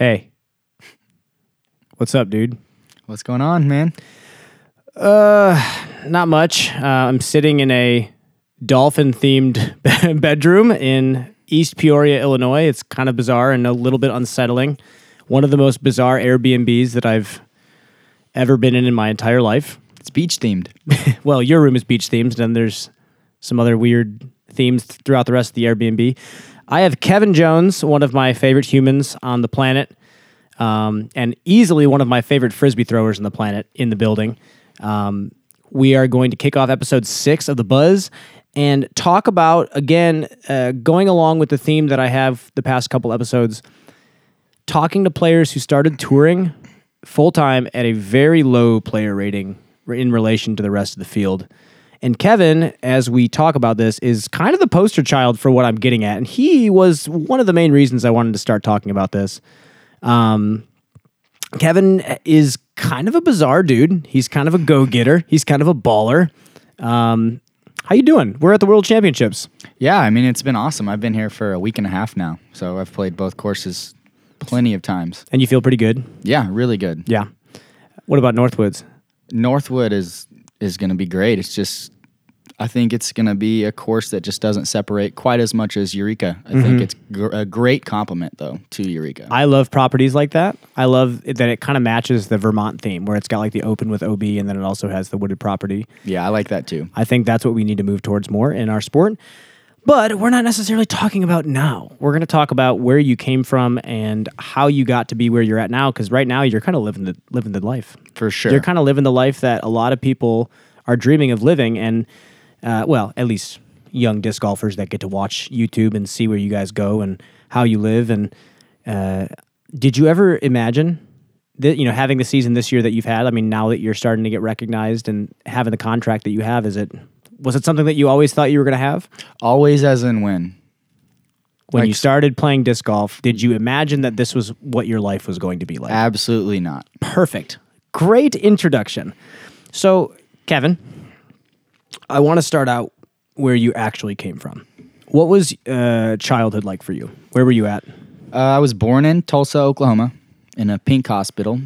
Hey. What's up, dude? What's going on, man? Uh, not much. Uh, I'm sitting in a dolphin themed bedroom in East Peoria, Illinois. It's kind of bizarre and a little bit unsettling. One of the most bizarre Airbnbs that I've ever been in in my entire life. It's beach themed. well, your room is beach themed, and then there's some other weird themes throughout the rest of the Airbnb. I have Kevin Jones, one of my favorite humans on the planet, um, and easily one of my favorite frisbee throwers on the planet in the building. Um, we are going to kick off episode six of The Buzz and talk about, again, uh, going along with the theme that I have the past couple episodes, talking to players who started touring full time at a very low player rating in relation to the rest of the field. And Kevin, as we talk about this, is kind of the poster child for what I'm getting at. And he was one of the main reasons I wanted to start talking about this. Um, Kevin is kind of a bizarre dude. He's kind of a go-getter. He's kind of a baller. Um, how you doing? We're at the World Championships. Yeah, I mean it's been awesome. I've been here for a week and a half now, so I've played both courses plenty of times. And you feel pretty good? Yeah, really good. Yeah. What about Northwoods? Northwood is is going to be great. It's just I think it's going to be a course that just doesn't separate quite as much as Eureka. I mm-hmm. think it's gr- a great compliment though to Eureka. I love properties like that. I love that it kind of matches the Vermont theme where it's got like the open with OB and then it also has the wooded property. Yeah, I like that too. I think that's what we need to move towards more in our sport. But we're not necessarily talking about now. We're going to talk about where you came from and how you got to be where you're at now. Because right now you're kind of living the living the life. For sure, you're kind of living the life that a lot of people are dreaming of living. And uh, well, at least young disc golfers that get to watch YouTube and see where you guys go and how you live. And uh, did you ever imagine that you know having the season this year that you've had? I mean, now that you're starting to get recognized and having the contract that you have, is it was it something that you always thought you were going to have? Always, as in when. When like, you started playing disc golf, did you imagine that this was what your life was going to be like? Absolutely not. Perfect. Great introduction. So, Kevin, I want to start out where you actually came from. What was uh, childhood like for you? Where were you at? Uh, I was born in Tulsa, Oklahoma, in a pink hospital.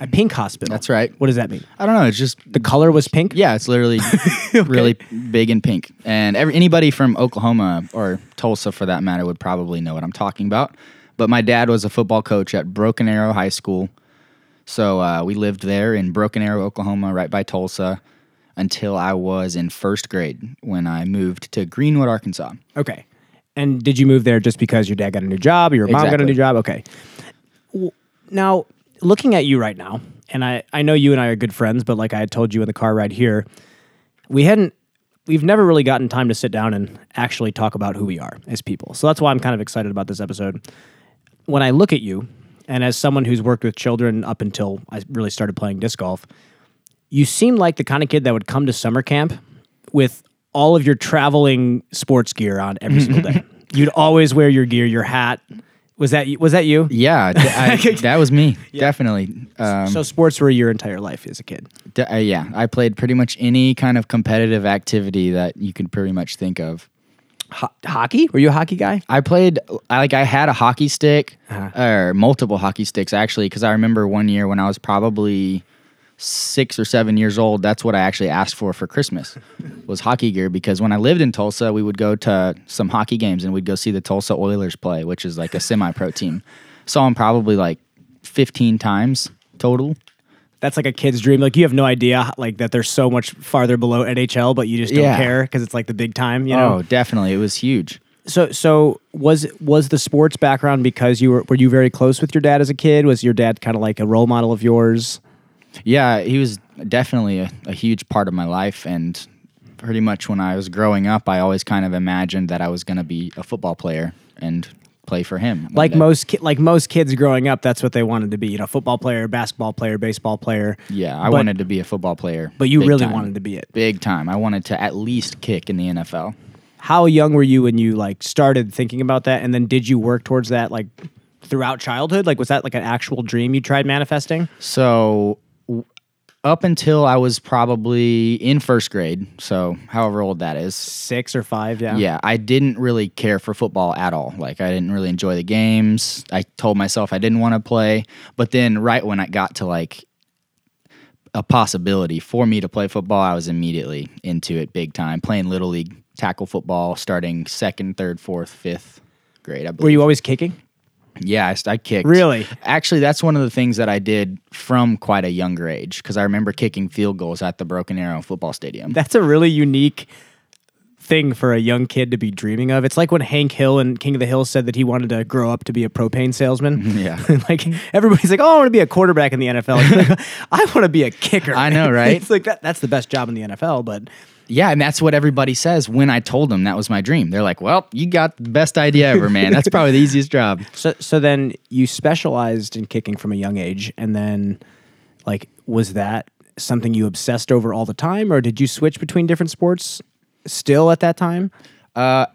A pink hospital. That's right. What does that mean? I don't know. It's just the color was pink. Yeah, it's literally okay. really big and pink. And every, anybody from Oklahoma or Tulsa, for that matter, would probably know what I'm talking about. But my dad was a football coach at Broken Arrow High School, so uh, we lived there in Broken Arrow, Oklahoma, right by Tulsa until I was in first grade when I moved to Greenwood, Arkansas. Okay. And did you move there just because your dad got a new job or your mom got a new job? Okay. Now, looking at you right now, and I, I know you and I are good friends, but like I had told you in the car ride here, we hadn't, we've never really gotten time to sit down and actually talk about who we are as people. So that's why I'm kind of excited about this episode. When I look at you, and as someone who's worked with children up until I really started playing disc golf, you seem like the kind of kid that would come to summer camp with all of your traveling sports gear on every single day. You'd always wear your gear, your hat. Was that was that you? Yeah, I, that was me. Yeah. Definitely. Um, so sports were your entire life as a kid. D- uh, yeah, I played pretty much any kind of competitive activity that you could pretty much think of. Ho- hockey? Were you a hockey guy? I played like I had a hockey stick uh-huh. or multiple hockey sticks actually because I remember one year when I was probably six or seven years old, that's what I actually asked for for Christmas was hockey gear because when I lived in Tulsa, we would go to some hockey games and we'd go see the Tulsa Oilers play, which is like a semi-pro team. Saw them probably like 15 times total. That's like a kid's dream. Like you have no idea, like that they're so much farther below NHL, but you just don't yeah. care because it's like the big time. You know? Oh, definitely, it was huge. So, so was was the sports background because you were were you very close with your dad as a kid? Was your dad kind of like a role model of yours? Yeah, he was definitely a, a huge part of my life. And pretty much when I was growing up, I always kind of imagined that I was going to be a football player and play for him. Like day. most, ki- like most kids growing up, that's what they wanted to be. You know, football player, basketball player, baseball player. Yeah, I but, wanted to be a football player. But you really time. wanted to be it. Big time. I wanted to at least kick in the NFL. How young were you when you like started thinking about that, and then did you work towards that like throughout childhood? Like, was that like an actual dream you tried manifesting? So up until I was probably in first grade, so however old that is. Six or five, yeah. Yeah, I didn't really care for football at all. Like I didn't really enjoy the games. I told myself I didn't want to play, but then right when I got to like a possibility for me to play football, I was immediately into it big time. Playing little league tackle football starting second, third, fourth, fifth grade. I believe. Were you always kicking? Yeah, I, I kicked. Really? Actually, that's one of the things that I did from quite a younger age because I remember kicking field goals at the Broken Arrow football stadium. That's a really unique thing for a young kid to be dreaming of. It's like when Hank Hill and King of the Hill said that he wanted to grow up to be a propane salesman. Yeah. like everybody's like, "Oh, I want to be a quarterback in the NFL." Like, I want to be a kicker. I know, right? it's like that that's the best job in the NFL, but Yeah, and that's what everybody says when I told them that was my dream. They're like, "Well, you got the best idea ever, man. That's probably the easiest job." so so then you specialized in kicking from a young age and then like was that something you obsessed over all the time or did you switch between different sports still at that time? Uh,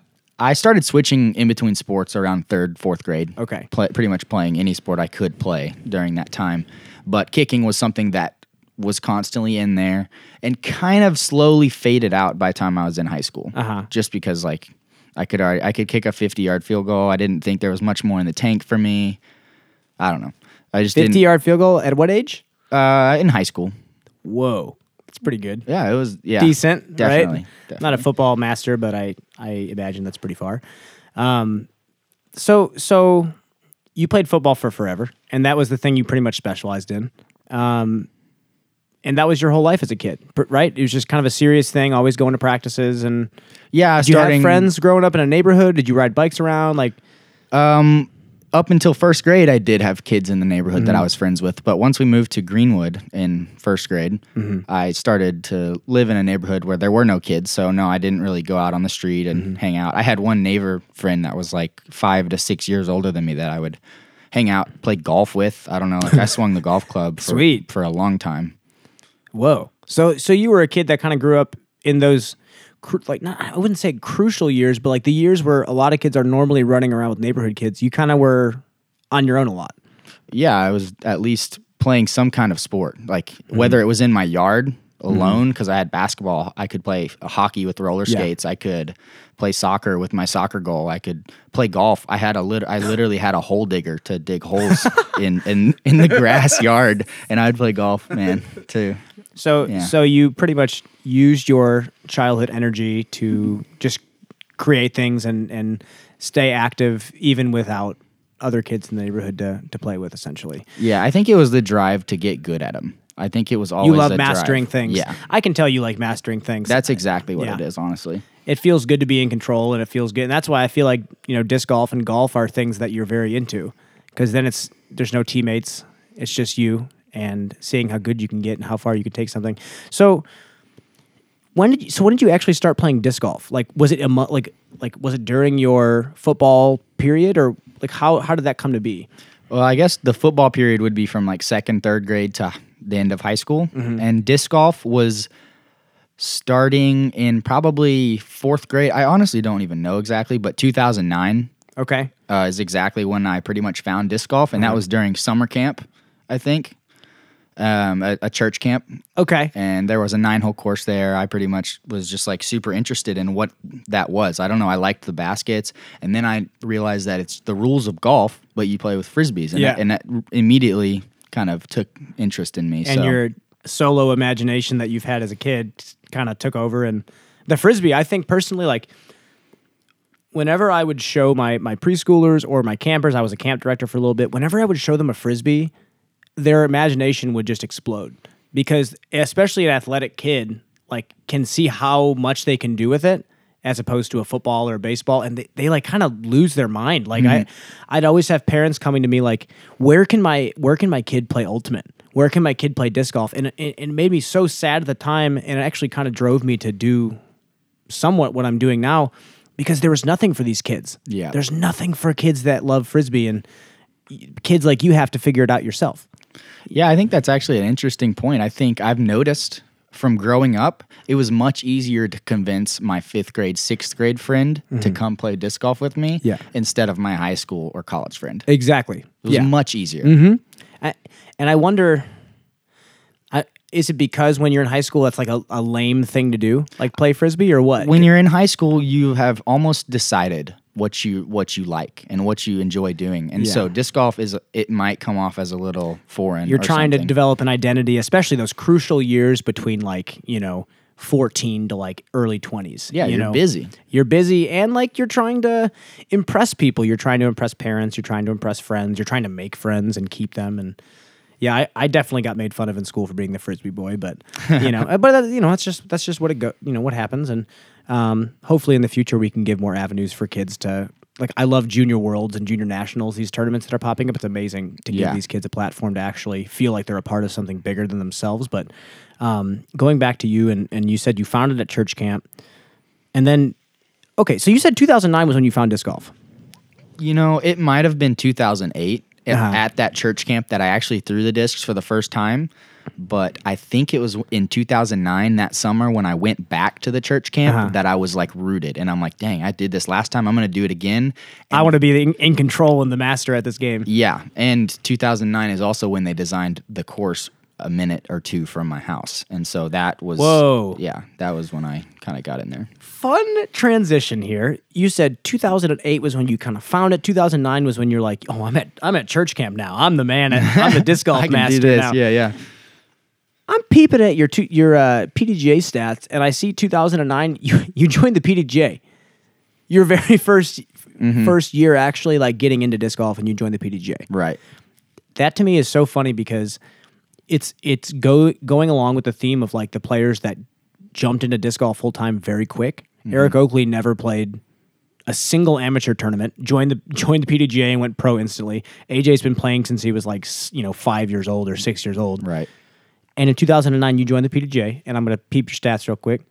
I started switching in between sports around third, fourth grade. Okay. Play, pretty much playing any sport I could play during that time. But kicking was something that was constantly in there and kind of slowly faded out by the time I was in high school. Uh-huh. Just because like I could already, I could kick a 50 yard field goal. I didn't think there was much more in the tank for me. I don't know. I just 50 didn't. yard field goal at what age? Uh, in high school. Whoa. That's pretty good. Yeah, it was yeah decent, Definitely. right? definitely. Not a football master, but I I imagine that's pretty far. Um, so so you played football for forever, and that was the thing you pretty much specialized in. Um, and that was your whole life as a kid, right? It was just kind of a serious thing, always going to practices. And yeah. did you starting have friends growing up in a neighborhood? Did you ride bikes around? Like, Um, up until first grade, I did have kids in the neighborhood that mm-hmm. I was friends with. But once we moved to Greenwood in first grade, mm-hmm. I started to live in a neighborhood where there were no kids. So no, I didn't really go out on the street and mm-hmm. hang out. I had one neighbor friend that was like five to six years older than me that I would hang out, play golf with. I don't know, like I swung the golf club for, Sweet. for a long time. Whoa! So so you were a kid that kind of grew up in those. Like not, I wouldn't say crucial years, but like the years where a lot of kids are normally running around with neighborhood kids. You kind of were on your own a lot. yeah, I was at least playing some kind of sport. Like mm-hmm. whether it was in my yard mm-hmm. alone because I had basketball, I could play hockey with roller Yeah. skates. I could play soccer with my soccer goal. I could play golf. I had a lit- I literally had a hole digger to dig holes in in in the grass yard, and I'd play golf, man, too. So Yeah. so you pretty much used your childhood energy to just create things and and stay active even without other kids in the neighborhood to to play with essentially. Yeah, I think it was the drive to get good at them. I think it was always You love a drive. mastering things. Yeah, I can tell you like mastering things. that's exactly what Yeah. it is, honestly. it feels good to be in control and it feels good. And that's why I feel like, you know, disc golf and golf are things that you're very into because then it's there's no teammates. It's just you and seeing how good you can get and how far you can take something. So when did you, so when did you actually start playing disc golf? Like was it a mo- like like was it during your football period or like how how did that come to be? Well, I guess the football period would be from like second, third grade to the end of high school. And disc golf was starting in probably fourth grade. I honestly don't even know exactly, but 2009 Okay. uh, is exactly when I pretty much found disc golf. And that was during summer camp, I think, um, a, a church camp. Okay. And there was a nine hole course there. I pretty much was just like super interested in what that was. I don't know. I liked the baskets. And then I realized that it's the rules of golf, but you play with frisbees. And, Yeah. that, and that immediately kind of took interest in me. and so. your solo imagination that you've had as a kid kind of took over and the frisbee i think personally like whenever i would show my my preschoolers or my campers i was a camp director for a little bit whenever i would show them a frisbee their imagination would just explode. Because especially an athletic kid like can see how much they can do with it as opposed to a football or a baseball and they, they like kind of lose their mind. Like i mm-hmm. i'd always have parents coming to me like where can my where can my kid play ultimate? Where can my kid play disc golf? And it, it made me so sad at the time and it actually kind of drove me to do somewhat what i'm doing now because there was nothing for these kids. Yeah. there's nothing for kids that love frisbee and kids like you have to figure it out yourself Yeah, I think that's actually an interesting point. I think I've noticed from growing up, it was much easier to convince my fifth grade, sixth grade friend to come play disc golf with me Mm-hmm. Yeah. instead of my high school or college friend. exactly It was much easier. I, and I wonder, I is it because when you're in high school that's like a, a lame thing to do, like play frisbee or what? when you're in high school, you have almost decided what you what you like and what you enjoy doing, and so Yeah. disc golf is it might come off as a little foreign. you're trying to develop an identity, especially those crucial years between like you know 14 to like early 20s. Yeah, you you're know? busy. You're busy, and like you're trying to impress people. You're trying to impress parents. You're trying to impress friends. You're trying to make friends and keep them. And yeah, I, I definitely got made fun of in school for being the frisbee boy, but you know, but that, you know, that's just that's just what it go. You know what happens, and um, hopefully in the future we can give more avenues for kids to. Like I love junior worlds and junior nationals, these tournaments that are popping up. It's amazing to give Yeah. these kids a platform to actually feel like they're a part of something bigger than themselves. But um, going back to you, and, and you said you founded at church camp, and then okay, so you said 2009 was when you found disc golf. You know, it might have been 2008 at- Uh-huh. at that church camp that I actually threw the discs for the first time. But I think it was in 2009 that summer when I went back to the church camp Uh-huh. that I was like rooted, and I'm like, dang, I did this last time. I'm gonna do it again. I want to be in, in control and the master at this game. Yeah, and 2009 is also when they designed the course a minute or two from my house, and so that was Whoa. Yeah, that was when I kind of got in there. Fun transition here. You said 2008 was when you kind of found it. 2009 was when you're like, oh, I'm at I'm at church camp now. I'm the man. At, I'm the disc golf master now. Yeah, yeah. I'm peeping at your two, your uh, PDGA stats, and I see 2009. You you joined the PDGA. Your very 1st Mm-hmm. first year actually like getting into disc golf, and you joined the PDGA. Right. that to me is so funny because it's it's go going along with the theme of like the players that jumped into disc golf full time very quick. Mm-hmm. Eric Oakley never played a single amateur tournament. joined the joined the PDGA and went pro instantly. AJ's been playing since he was like you know five years old or six years old. Right. And in 2009, you joined the PDGA, and I'm going to peep your stats real quick.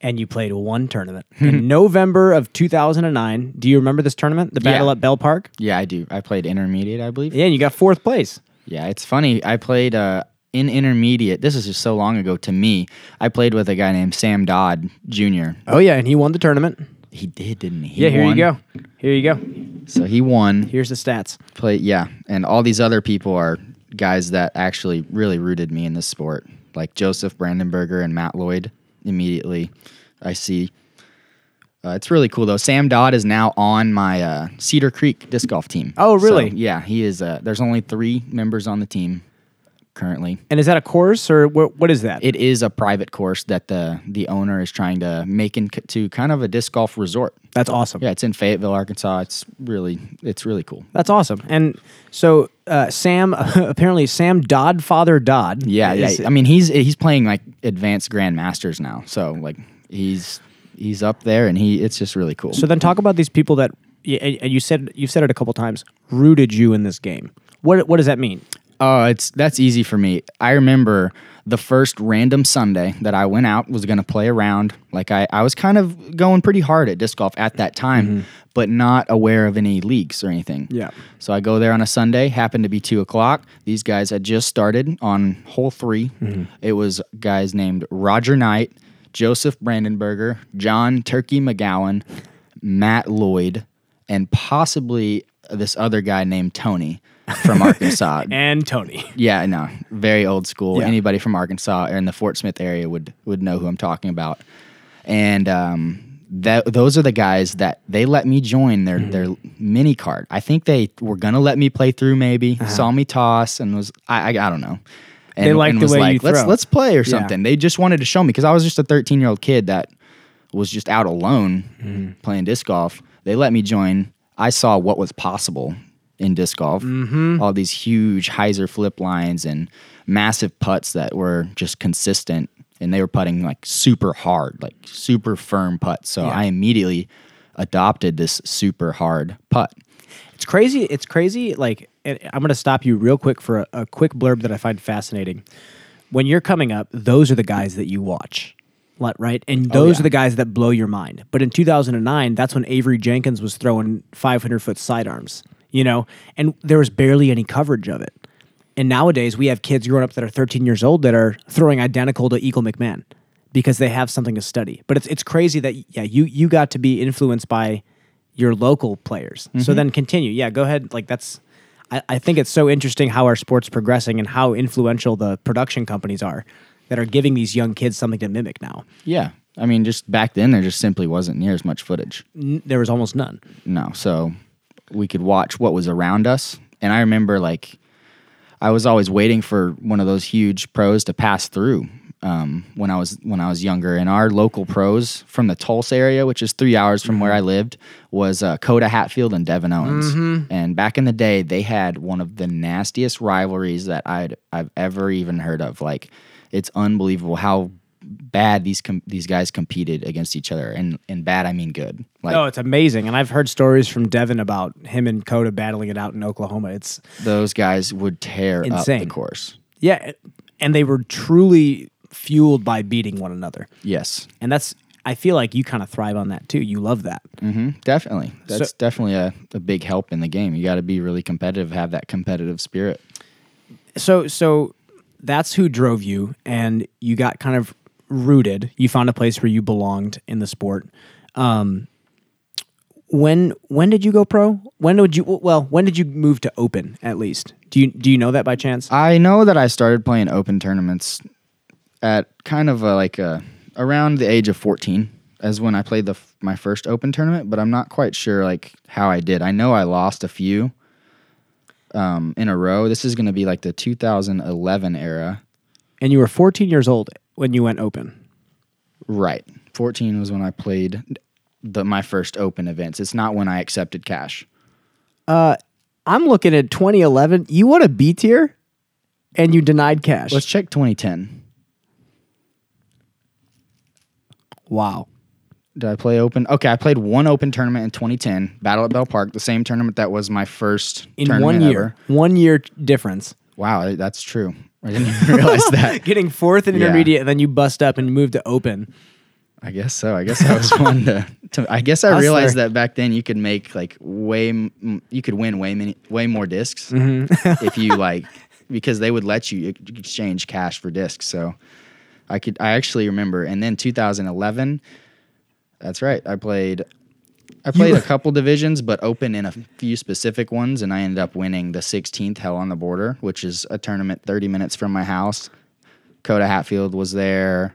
And you played one tournament in November of 2009. Do you remember this tournament, the Battle Yeah. at Bell Park? Yeah, I do. I played intermediate, I believe. Yeah, and you got fourth place. Yeah, it's funny. I played uh, in intermediate. This is just so long ago to me. I played with a guy named Sam Dodd Jr. Oh yeah, and he won the tournament. He did, didn't he? Yeah, here won. you go. Here you go. So he won. Here's the stats. Play, yeah, and all these other people are guys that actually really rooted me in this sport, like Joseph Brandenberger and Matt Lloyd. Immediately, I see. Uh, it's really cool though. Sam Dodd is now on my uh, Cedar Creek disc golf team. Oh, really? So, yeah, he is. Uh, there's only three members on the team currently. And is that a course or what, what is that? It is a private course that the the owner is trying to make into kind of a disc golf resort. That's awesome. Yeah, it's in Fayetteville, Arkansas. It's really it's really cool. That's awesome. And so uh, Sam, apparently Sam Dodd, Father Dodd. Yeah, is- yeah. I mean, he's he's playing like advanced grandmasters now, so like he's he's up there, and he it's just really cool. So then talk about these people that, and you said you've said it a couple times, rooted you in this game. What what does that mean? Oh, it's that's easy for me. I remember the first random Sunday that I went out was going to play around. Like I, I was kind of going pretty hard at disc golf at that time, mm-hmm. but not aware of any leagues or anything. Yeah. So I go there on a Sunday. Happened to be two o'clock. These guys had just started on hole 3 mm-hmm. It was guys named Roger Knight, Joseph Brandenberger, John Turkey McGowan, Matt Lloyd, and possibly this other guy named Tony from Arkansas. And Tony. Yeah, no, very old school. Yeah. Anybody from Arkansas or in the Fort Smith area would would know who I'm talking about. And um, that those are the guys that they let me join their Mm-hmm. their mini card. I think they were gonna let me play through. Maybe saw me toss and was I I, I don't know. And. They liked and the was way like, you let's throw." let's play or something. They just wanted to show me because I was just a 13 year old kid that was just out alone Mm-hmm. playing disc golf. They let me join. I saw what was possible in disc golf. Mm-hmm. All these huge hyzer flip lines and massive putts that were just consistent, and they were putting like super hard, like super firm putts. So Yeah. I immediately adopted this super hard putt. It's crazy. It's crazy. Like, and I'm going to stop you real quick for a, a quick blurb that I find fascinating. When you're coming up, those are the guys that you watch, right? And oh, those yeah. are the guys that blow your mind. But in 2009, that's when Avery Jenkins was throwing 500 foot sidearms, you know, and there was barely any coverage of it. And nowadays, we have kids growing up that are 13 years old that are throwing identical to Eagle McMahon because they have something to study. But it's it's crazy that yeah, you you got to be influenced by your local players. So mm-hmm. then continue. Yeah, go ahead. Like that's I, I think it's so interesting how our sport's progressing and how influential the production companies are that are giving these young kids something to mimic now. Yeah. I mean, just back then, there just simply wasn't near as much footage. N- there was almost none. No. So we could watch what was around us. And I remember, like, I was always waiting for one of those huge pros to pass through um, when I was when I was younger. And our local pros from the Tulsa area, which is three hours from where I lived, was uh, Coda Hatfield and Devin Owens. And back in the day, they had one of the nastiest rivalries that I'd I've ever even heard of. Like, it's unbelievable how bad these com- these guys competed against each other. And and bad, I mean good. Like Oh, it's amazing. And I've heard stories from Devin about him and Coda battling it out in Oklahoma. It's those guys would tear up the course. yeah, and they were truly fueled by beating one another. Yes. And that's I feel like you kind of thrive on that too. You love that. hmm Definitely. That's definitely a, a big help in the game. You got to be really competitive, have that competitive spirit. So so that's who drove you and you got kind of rooted. You found a place where you belonged in the sport. Um when when did you go pro? When did you well, when did you move to open at least? Do you do you know that by chance? I know that I started playing open tournaments at kind of a, like a, around the age of 14 as when I played the my first open tournament, but I'm not quite sure like how I did. I know I lost a few um, in a row. This is going to be like the 2011 era. And you were 14 years old when you went open. Right. 14 was when I played the my first open events. It's not when I accepted cash. I'm looking at 2011. You won a B tier and you denied cash. Let's check 2010. Wow. Did I play open? Okay, I played one open tournament in 2010, Battle at Bell Park, the same tournament that was my first In tournament one year. ever. One year difference. Wow, that's true. I didn't even realize that. Getting fourth in Yeah. intermediate and then you bust up and move to open. I guess so. I guess I was one to, to. I guess I Hustler. realized that back then you could make like way, m- you could win way many, way more discs Mm-hmm. if you like, because they would let you exchange cash for discs. So I could, I actually remember. And then 2011, that's right. I played, I played a couple divisions, but open in a few specific ones, and I ended up winning the 16th Hell on the Border, which is a tournament 30 minutes from my house. Coda Hatfield was there.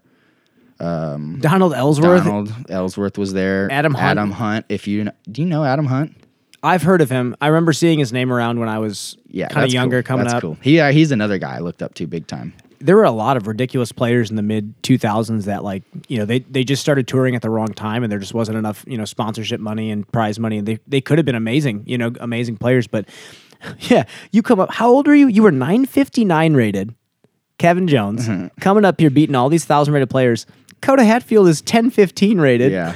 Donald Ellsworth. Donald Ellsworth was there. Adam Hunt. Adam Hunt. If you do you know Adam Hunt? I've heard of him. I remember seeing his name around when I was Yeah, kind of younger cool. coming that's up. Cool. He uh, he's another guy I looked up to big time. There were a lot of ridiculous players in the mid 2000s that like, you know, they they just started touring at the wrong time and there just wasn't enough, you know, sponsorship money and prize money and they they could have been amazing, you know, amazing players, but yeah, you come up How old were you? You were 959 rated. Kevin Jones Mm-hmm. coming up here beating all these 1000 rated players. Coda Hatfield is 1015 rated. Yeah.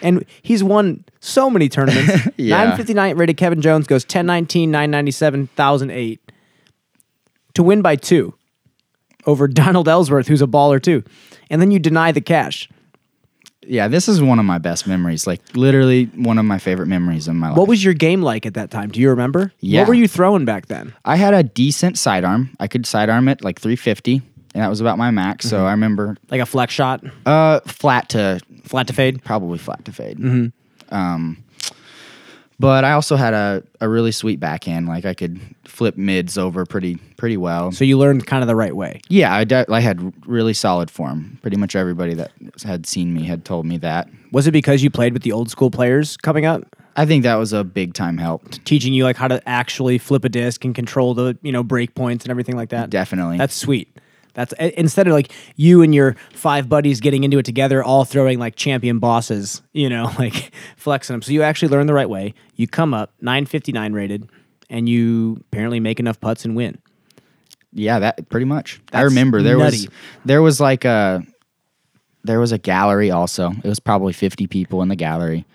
And he's won so many tournaments. Yeah. 959 rated Kevin Jones goes 1019, 997, 1008 to win by two over Donald Ellsworth, who's a baller too. And then you deny the cash. Yeah, this is one of my best memories. Like literally one of my favorite memories in my life. What was your game like at that time? Do you remember? Yeah. What were you throwing back then? I had a decent sidearm. I could sidearm it like 350, and that was about my max. Mm-hmm. So I remember Like a flex shot, uh flat to flat to fade? probably flat to fade. Mm-hmm. Um, but I also had a, a really sweet backhand. Like I could flip mids over pretty pretty well. So you learned kind of the right way. Yeah, I, de- I had really solid form. Pretty much everybody that had seen me had told me that. Was it because you played with the old school players coming up, I think that was a big time help. teaching you like how to actually flip a disc and control the, you know, break points and everything like that? Definitely. That's sweet. That's instead of like you and your five buddies getting into it together, all throwing like champion bosses, you know, like flexing them. So you actually learn the right way. You come up 959 rated, and you apparently make enough putts and win. yeah, that pretty much. I remember there was there was like a there was a gallery also. It was probably 50 people in the gallery.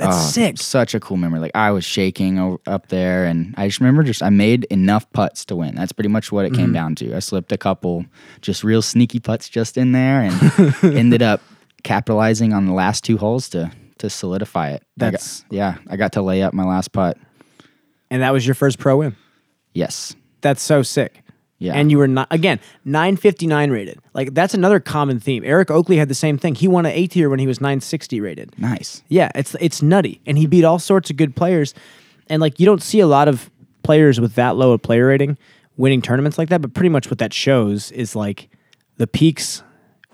That's Oh, sick. Such a cool memory. Like I was shaking up there, and I just remember just I made enough putts to win. That's pretty much what it Mm-hmm. came down to. I slipped a couple just real sneaky putts just in there, and ended up capitalizing on the last two holes to to solidify it. I got- That's- yeah. I got to lay up my last putt. And that was your first pro win. Yes. That's so sick. Yeah. And you were not again 959 rated. Like that's another common theme. Eric Oakley had the same thing. He won an A tier when he was 960 rated. Nice. Yeah, it's it's nutty, and he beat all sorts of good players, and like you don't see a lot of players with that low a player rating winning tournaments like that. But pretty much what that shows is like the peaks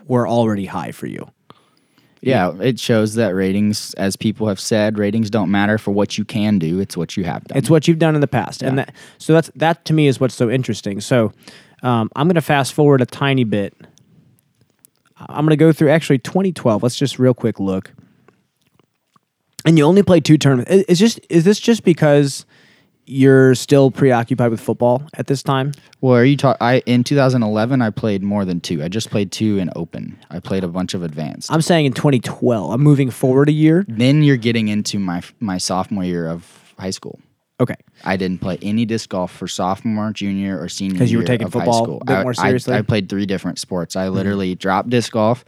were already high for you. Yeah, it shows that ratings, as people have said, ratings don't matter for what you can do. It's what you have done. It's what you've done in the past, and that so that's that to me is what's so interesting. So um, I'm going to fast forward a tiny bit. I'm going to go through actually 2012. Let's just real quick look. And you only play two tournaments. Is just is this just because you're still preoccupied with football at this time? well, are you talking? I in 2011, I played more than two. I just played two in open. I played a bunch of advanced. I'm saying in 2012. I'm moving forward a year. then you're getting into my my sophomore year of high school. Okay. I didn't play any disc golf for sophomore, junior, or senior because you were taking football school. a bit I- more seriously? Mm-hmm. I, played three different sports. I literally dropped disc golf,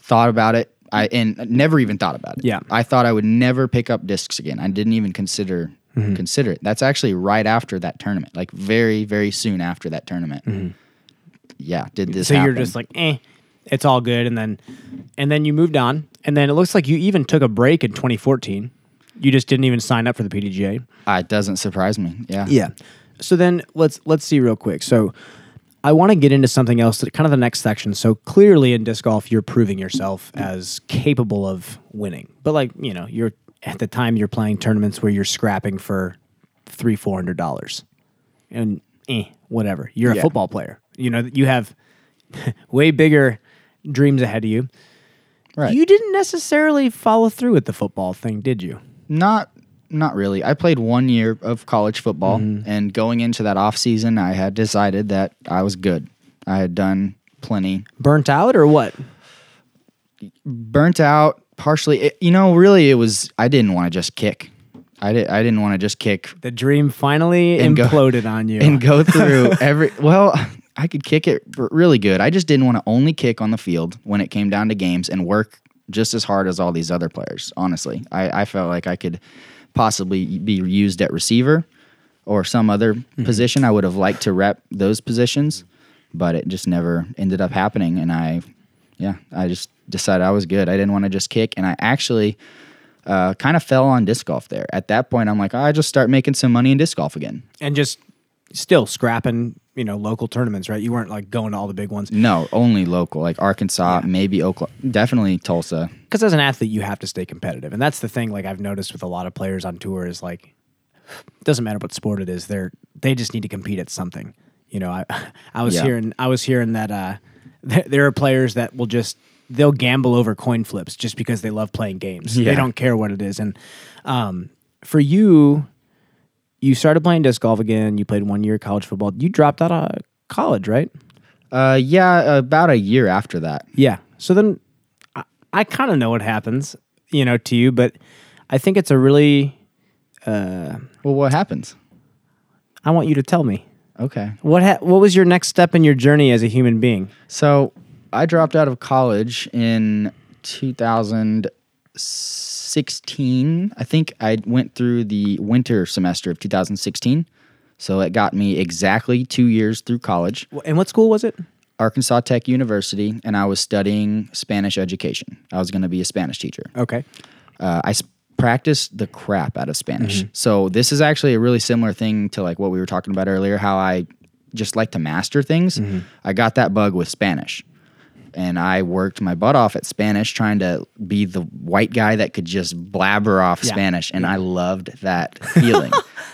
thought about it, I and never even thought about it. Yeah. I thought I would never pick up discs again. I didn't even consider Mm-hmm. consider it. That's actually right after that tournament, like very very soon after that tournament. Yeah, did this? Mm-hmm. so you're just like, eh, it's all good, and then and then you moved on, and then it looks like you even took a break in 2014. You just didn't even sign up for the PDGA. Ah, it doesn't surprise me. Yeah. Yeah. So then let's let's see real quick. So I want to get into something else, that kind of the next section. So clearly in disc golf, you're proving yourself as capable of winning. But like you know, you're at the time you're playing tournaments where you're scrapping for three four hundred dollars, and eh, whatever. You're a Yeah. football player. You know you have way bigger dreams ahead of you. Right. You didn't necessarily follow through with the football thing, did you? Not not really. I played one year of college football Mm-hmm. and going into that off season I had decided that I was good. I had done plenty. Burnt out or what? Burnt out partially it, you know, really it was I didn't want to just kick. I did I didn't want to just kick The dream finally And go- imploded on you. and go through every well I could kick it really good. I just didn't want to only kick on the field when it came down to games and work just as hard as all these other players. Honestly, I, I felt like I could possibly be used at receiver or some other mm-hmm. position. I would have liked to rep those positions, but it just never ended up happening. And I, yeah, I just decided I was good. I didn't want to just kick, and I actually. Uh, kind of fell on disc golf there. At that point, I'm like, I just start making some money in disc golf again. and just still scrapping, you know, local tournaments, right? You weren't like going to all the big ones. No, only local, like Arkansas, maybe Oklahoma, definitely Tulsa. Because as an athlete, you have to stay competitive, and that's the thing. Like I've noticed with a lot of players on tour is like, it doesn't matter what sport it is, they're they just need to compete at something. You know, I I was Yeah. hearing I was hearing that uh, th- there are players that will just they'll gamble over coin flips just because they love playing games. They don't care what it is, and um, for you, you started playing disc golf again. You played one year of college football. You dropped out of college, right? Uh, yeah, about a year after that. Yeah. So then I, I kind of know what happens, you know, to you, but I think it's a really, Well, what happens? I want you to tell me. Okay. What ha- what was your next step in your journey as a human being? So I dropped out of college in 2016. I think I went through the winter semester of 2016. So it got me exactly two years through college, And what school was it? Arkansas Tech University, and I was studying Spanish education. I was going to be a Spanish teacher. Okay. uh, I s- practiced the crap out of Spanish. So this is actually a really similar thing to like what we were talking about earlier. How I just like to master things. I got that bug with Spanish, and I worked my butt off at Spanish, trying to be the white guy that could just blabber off Yeah. Spanish, and I loved that feeling.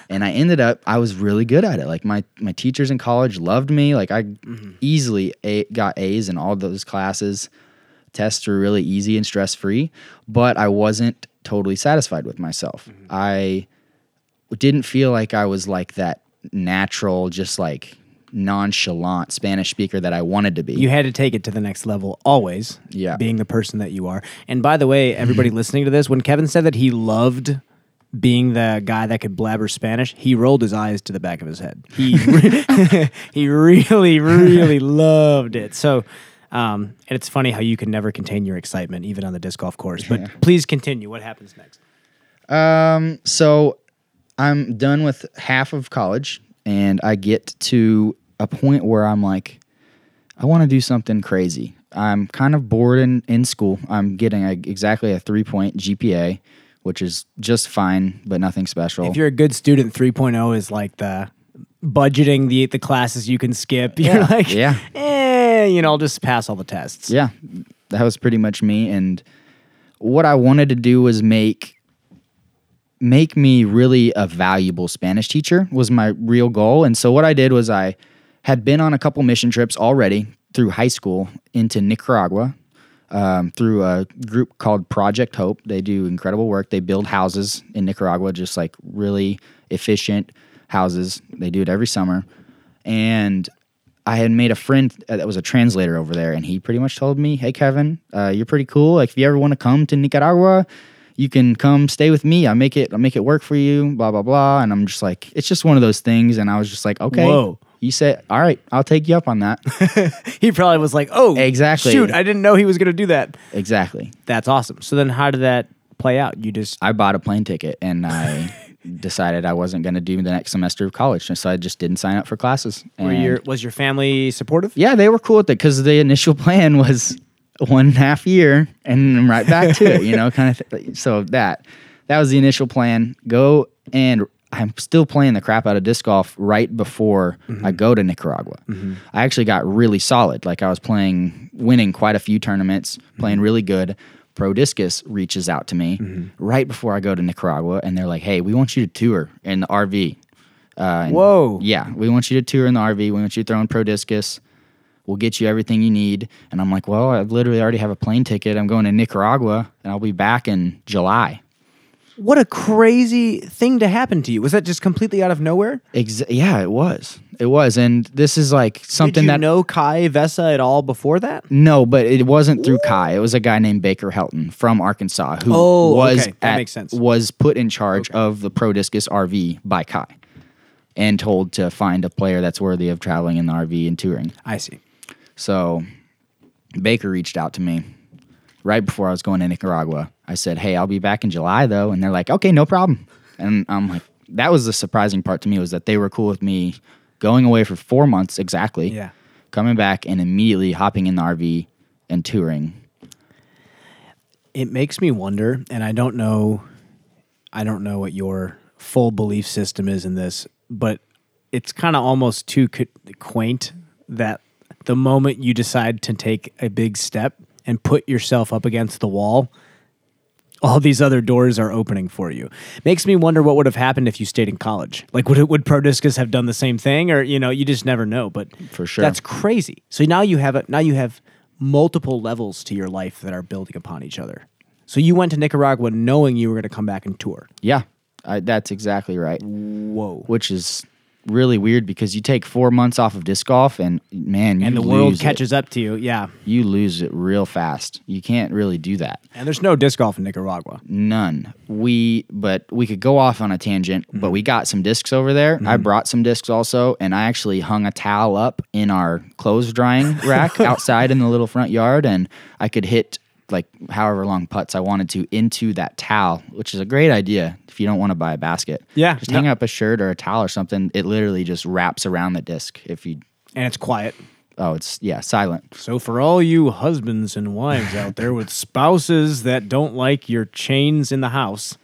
and I ended up I was really good at it. Like my my teachers in college loved me. Like I mm-hmm. easily a- got A's in all those classes tests were really easy and stress free, but I wasn't totally satisfied with myself. Mm-hmm. I didn't feel like I was like that natural, just like nonchalant Spanish speaker that I wanted to be. You had to take it to the next level always. Yeah. Being the person that you are. And by the way, everybody listening to this, when Kevin said that he loved being the guy that could blabber Spanish, he rolled his eyes to the back of his head. He he really, really loved it. So um, and it's funny how you can never contain your excitement, even on the disc golf course. But please continue. What happens next? Um, so I'm done with half of college and I get to a point where I'm like, I want to do something crazy. I'm kind of bored in, in school. I'm getting a, exactly a three point GPA, which is just fine, but nothing special. If you're a good student, 3.0 is like the budgeting the the classes you can skip. You're Yeah. like, Yeah. eh, you know, I'll just pass all the tests. yeah, that was pretty much me. And what I wanted to do was make make me really a valuable Spanish teacher was my real goal. And so what I did was I had been on a couple mission trips already through high school into Nicaragua. Um, through a group called Project Hope. They do incredible work. They build houses in Nicaragua, just like really efficient houses. They do it every summer. And I had made a friend that was a translator over there, and he pretty much told me, "Hey, Kevin, uh, you're pretty cool. Like, if you ever want to come to Nicaragua, you can come stay with me. I make it. I make it work for you. Blah blah blah." And I'm just like, it's just one of those things. And I was just like, "Okay." Whoa. You said, "All right, I'll take you up on that." He probably was like, oh, Exactly. Shoot, I didn't know he was going to do that. exactly. That's awesome. So then, how did that play out? You just I bought a plane ticket, and I decided I wasn't going to do the next semester of college, so I just didn't sign up for classes. were your was your family supportive? yeah, they were cool with it because the initial plan was one and a half year and then right back to it, you know, kind of. Th- so that that was the initial plan. Go and I'm still playing the crap out of disc golf right before I mm-hmm. go to Nicaragua. Mm-hmm. I actually got really solid. Like I was playing, winning quite a few tournaments, playing mm-hmm. really good. Prodiscus reaches out to me right before I go to Nicaragua, and they're like, "Hey, we want you to tour in the RV." Uh, Whoa. yeah, we want you to tour in the RV. We want you to throw in Prodiscus. We'll get you everything you need. And I'm like, well, I literally already have a plane ticket. I'm going to Nicaragua and I'll be back in July. What a crazy thing to happen to you. Was that just completely out of nowhere? Ex- yeah, it was. It was. And this is like something Did you that. know Kai Vesa at all before that? no, but it wasn't through Kai. It was a guy named Baker Helton from Arkansas who Oh, was okay. That at- makes sense. was put in charge of the Prodiscus RV by Kai and told to find a player that's worthy of traveling in the RV and touring. I see. So Baker reached out to me right before I was going to Nicaragua. I said, Hey, I'll be back in July though. And they're like, Okay, no problem. And I'm like, that was the surprising part to me was that they were cool with me going away for four months exactly. Yeah. Coming back and immediately hopping in the RV and touring. It makes me wonder, and I don't know, I don't know what your full belief system is in this, but it's kind of almost too quaint that the moment you decide to take a big step and put yourself up against the wall, all these other doors are opening for you. Makes me wonder what would have happened if you stayed in college. Like, would would Prodiscus have done the same thing, or you know, you just never know. But For sure. that's crazy. So now you have a, now you have multiple levels to your life that are building upon each other. So you went to Nicaragua knowing you were going to come back and tour. Yeah, I, that's exactly right. Whoa! Which is really weird because you take four months off of disc golf and man, you And the world lose it. catches up to you. Yeah. You lose it real fast. You can't really do that. And there's no disc golf in Nicaragua. None. We, but we could go off on a tangent, but mm-hmm. we got some discs over there. I mm-hmm. brought some discs also, and I actually hung a towel up in our clothes drying rack outside in the little front yard, and I could hit like however long putts I wanted to into that towel, which is a great idea if you don't want to buy a basket. Yeah, Just hang up a shirt or a towel or something. It literally just wraps around the disc if you, And it's quiet. oh, it's, yeah, silent. So for all you husbands and wives out there with spouses that don't like your chains in the house,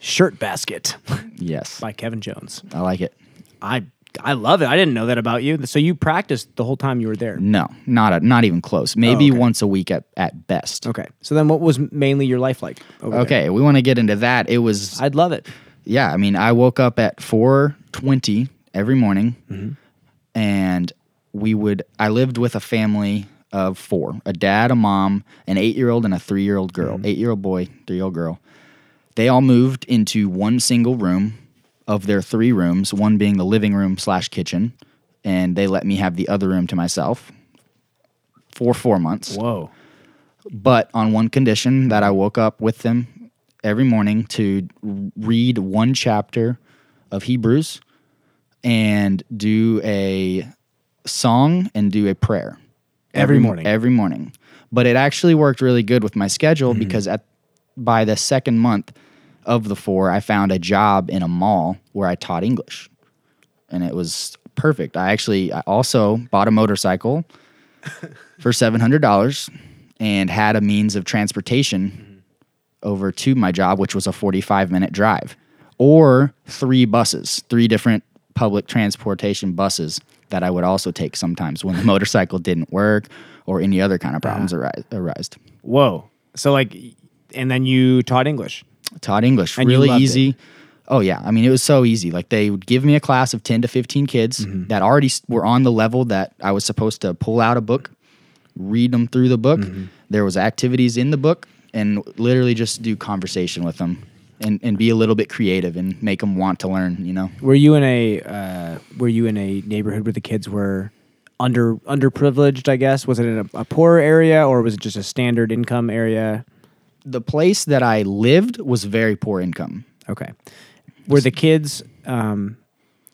Shirt Basket Yes. by Kevin Jones. I like it. I I love it. I didn't know that about you. So you practiced the whole time you were there. No, not a, not even close. Maybe oh, okay. once a week at, at best. Okay. So then what was mainly your life like? over there? Okay, we want to get into that. It was I'd love it. yeah, I mean, I woke up at 4:20 every morning mm-hmm. and we would I lived with a family of 4, a dad, a mom, an 8-year-old and a 3-year-old girl. Mm-hmm. 8-year-old boy, 3-year-old girl. They all moved into one single room of their three rooms, one being the living room slash kitchen, and they let me have the other room to myself for 4 months Whoa. but on one condition that I woke up with them every morning to read one chapter of Hebrews and do a song and do a prayer Every morning. Every morning. But it actually worked really good with my schedule mm-hmm. because at by the second month of the four, I found a job in a mall where I taught English, and it was perfect. I actually I also bought a motorcycle for seven hundred dollars and had a means of transportation mm-hmm. over to my job, which was a 45 minute drive, or three buses, three different public transportation buses that I would also take sometimes when the motorcycle didn't work or any other kind of ah. problems arise, arised. Whoa. So like, and then you taught English. Taught English And really loved it. easy. Oh yeah, I mean it was so easy. Like they would give me a class of 10 to 15 kids Mm-hmm. that already were on the level that I was supposed to pull out a book, read them through the book. Mm-hmm. There was activities in the book and literally just do conversation with them and, and be a little bit creative and make them want to learn, you know. Were you in a uh, Were you in a neighborhood where the kids were under underprivileged? I guess was it in a, a poorer area or was it just a standard income area? The place that I lived was very poor income. Okay. Were the kids um,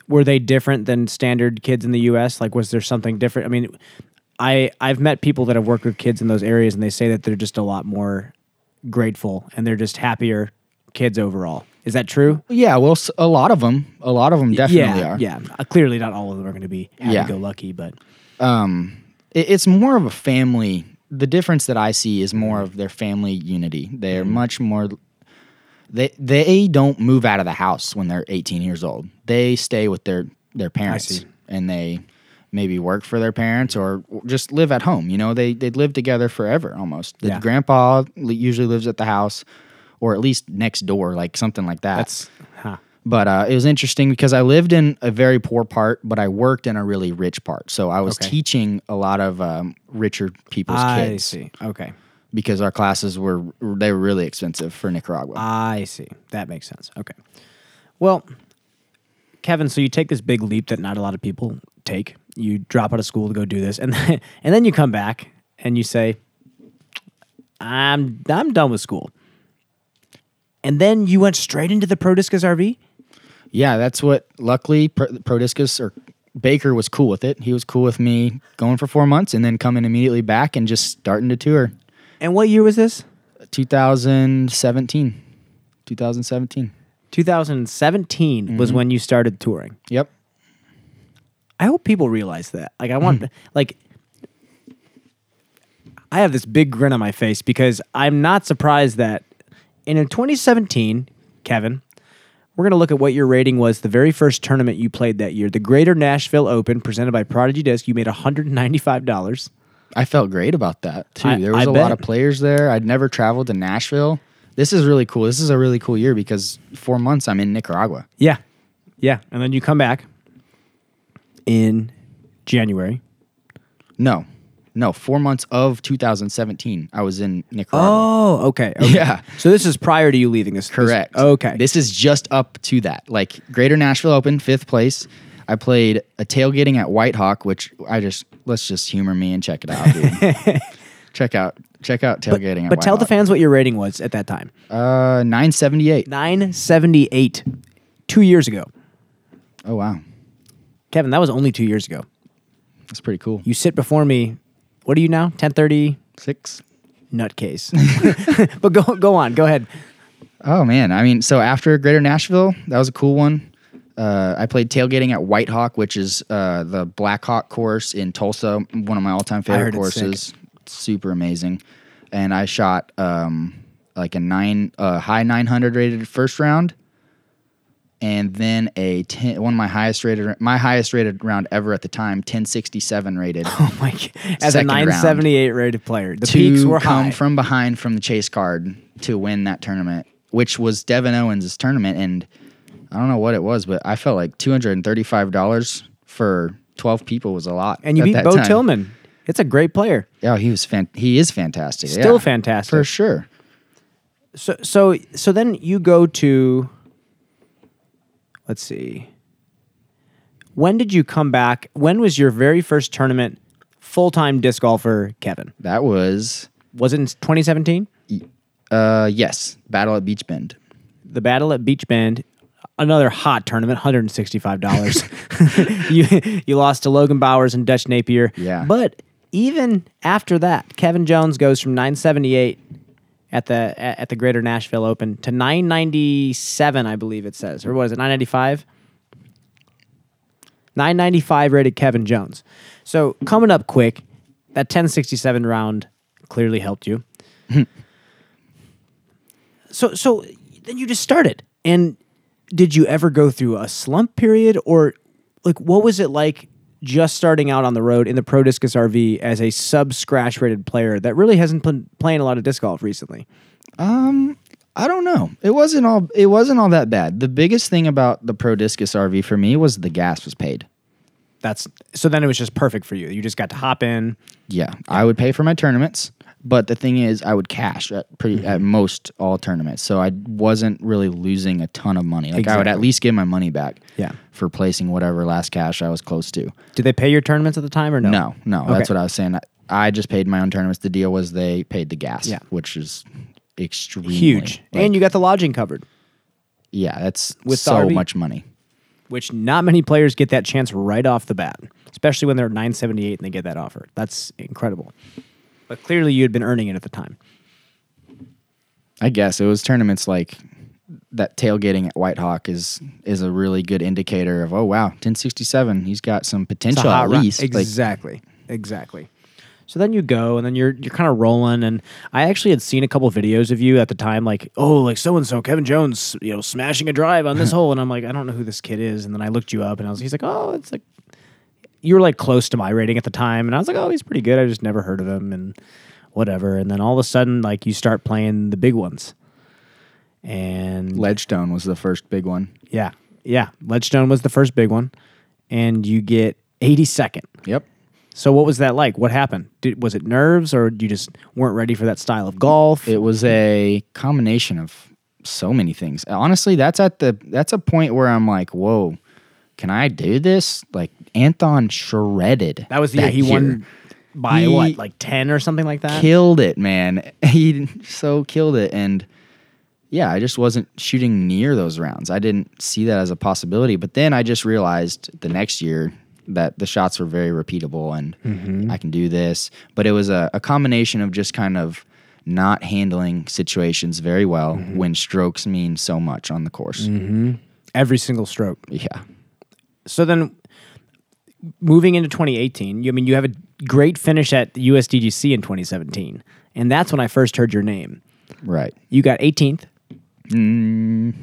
were they different than standard kids in the U.S.? Like, was there something different? I mean, I I've met people that have worked with kids in those areas, and they say that they're just a lot more grateful and they're just happier kids overall. Is that true? Yeah, well, a lot of them, a lot of them definitely yeah, are. yeah. Uh, clearly, not all of them are going to be Yeah. happy-go-lucky, but it- it's more of a family. The difference that I see is more of their family unity. They're Mm-hmm. much more. They they don't move out of the house when they're 18 years old. They stay with their their parents and they maybe work for their parents or just live at home. You know, they they live together forever almost. The Yeah. grandpa usually lives at the house or at least next door, like something like that. that's huh. But uh, it was interesting because I lived in a very poor part, but I worked in a really rich part. So I was Okay. teaching a lot of um, richer people's I kids see. Okay, because our classes were they were really expensive for Nicaragua. I see. That makes sense. Okay. Well, Kevin, so you take this big leap that not a lot of people take. You drop out of school to go do this, and then, and then you come back and you say, "I'm I'm done with school." And then you went straight into the Prodiscus RV. Yeah, that's what. Luckily, Pro, Prodiscus or Baker was cool with it. He was cool with me going for four months and then coming immediately back and just starting to tour. And what year was this? 2017. 2017. 2017 was mm-hmm. when you started touring. Yep. I hope people realize that. Like I want mm-hmm. like I have this big grin on my face because I'm not surprised that in 2017, Kevin, we're going to look at what your rating was the very first tournament you played that year, the Greater Nashville Open presented by Prodigy Disc. You made $195. I felt great about that too. I- there was I a lot of players there. I'd never traveled to Nashville. This is really cool. This is a really cool year because four months I'm in Nicaragua. Yeah. Yeah, and then you come back in January. No, no, four months of 2017 I was in Nicaragua. Oh, okay. okay. Yeah. So this is prior to you leaving this. this- Correct. okay. This is just up to that. Like Greater Nashville Open, fifth place. I played a tailgating at White Hawk, which I just let's just humor me and check it out. Dude. check out check out tailgating. at but White tell the fans what your rating was at that time. Uh, 978. 978 two years ago. Oh wow, Kevin, that was only two years ago. that's pretty cool. You sit before me. What are you now? 1030 Six. nutcase. but go go on. Go ahead. Oh man, I mean, so after Greater Nashville, that was a cool one. Uh, I played tailgating at White Hawk, which is uh, the Black Hawk course in Tulsa, one of my all-time favorite heard it's sick. courses. Super amazing, and I shot um, like a nine, uh, high 900 rated first round, and then a 10, one of my highest rated, my highest rated round ever at the time, 1067 rated. Oh my god. As a round. 978 rated player. The peaks were come high. from behind from the chase card to win that tournament, which was Devan Owens' tournament. And I don't know what it was, but I felt like $235 for 12 people was a lot. and you at beat Bo time. Tillman. It's a great player. Yeah, he was fan- he is fantastic. Still yeah, fantastic. For sure. So so so then you go to let's see. When did you come back? When was your very first tournament full-time disc golfer, Kevin? That was Was it in 2017? uh yes, Battle at Beach Bend. The Battle at Beach Bend, another hot tournament, $165. you you lost to Logan Bowers and Dutch Napier. Yeah. But even after that, Kevin Jones goes from 978 at the at the Greater Nashville Open to 997, I believe it says. Or what is it? 995? 995 rated Kevin Jones. So coming up quick, that 1067 round clearly helped you. So so then you just started. And did you ever go through a slump period or like what was it like just starting out on the road in the Prodiscus RV as a sub scratch rated player that really hasn't been playing a lot of disc golf recently? Um, I don't know. It wasn't all. It wasn't all that bad. The biggest thing about the Prodiscus RV for me was the gas was paid. That's so then it was just perfect for you. You just got to hop in. Yeah, I would pay for my tournaments, but the thing is, I would cash at pretty Mm-hmm. at most all tournaments, so I wasn't really losing a ton of money. Like I would at least get my money back. Yeah. for placing whatever last cash I was close to. Did they pay your tournaments at the time or no? No, no, that's what I was saying. I- I just paid my own tournaments. The deal was they paid the gas, Yeah. which is extremely Huge. like- and you got the lodging covered, yeah, that's With so RV? much money. which not many players get that chance right off the bat, especially when they're 978 and they get that offer. That's incredible. But clearly you had been earning it at the time. I guess it was tournaments like that tailgating at White Hawk is is a really good indicator of oh wow 1067 he's got some potential at run. least like Exactly. exactly. So then you go and then you're you're kind of rolling and I actually had seen a couple videos of you at the time like oh like so and so Kevin Jones you know smashing a drive on this hole and I'm like I don't know who this kid is and then I looked you up and I was he's like oh it's like you were like close to my rating at the time and I was like oh he's pretty good I just never heard of him and whatever and then all of a sudden like you start playing the big ones and Ledgestone was the first big one. yeah yeah Ledgestone was the first big one and you get 82nd Yep. so what was that like? What happened? Did, was it nerves, or you just weren't ready for that style of golf? It was a combination of so many things. Honestly, that's at the that's a point where I'm like, whoa, can I do this? Like Anton shredded. that was the year he won by He what, like ten or something like that. killed it, man. He so killed it, and yeah, I just wasn't shooting near those rounds. I didn't see that as a possibility. But then I just realized the next year that the shots were very repeatable, and Mm-hmm. I can do this. But it was a, a combination of just kind of not handling situations very well Mm-hmm. when strokes mean so much on the course. Every single stroke. Yeah. So then, moving into 2018, you I mean you have a great finish at the USDGC in 2017, and that's when I first heard your name. Right. You got 18th. Mm,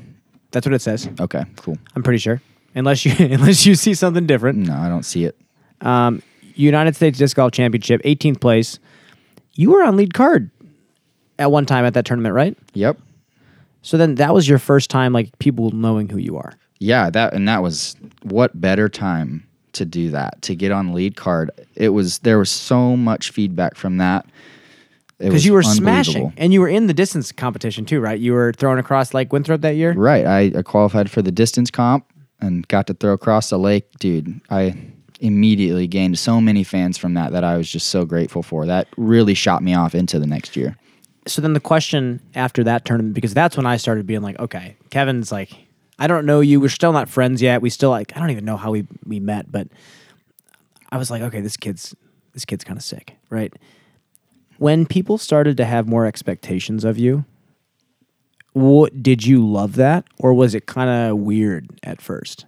That's what it says. okay. Cool. I'm pretty sure, unless you unless you see something different. No, I don't see it. Um, United States Disc Golf Championship, 18th place. You were on lead card at one time at that tournament, right? Yep. So then that was your first time, like people knowing who you are. Yeah, that and that was what better time to do that to get on lead card. It was there was so much feedback from that. Because you were smashing, and you were in the distance competition too, right? You were throwing across Lake Winthrop that year. Right, I, I qualified for the distance comp and got to throw across the lake, dude. I immediately gained so many fans from that that I was just so grateful for. That really shot me off into the next year. So then the question after that tournament, because that's when I started being like, okay, Kevin's like, I don't know you. We're still not friends yet. We still like, I don't even know how we we met, but I was like, okay, this kid's this kid's kind of sick, right? When people started to have more expectations of you, what did you love that, or was it kind of weird at first?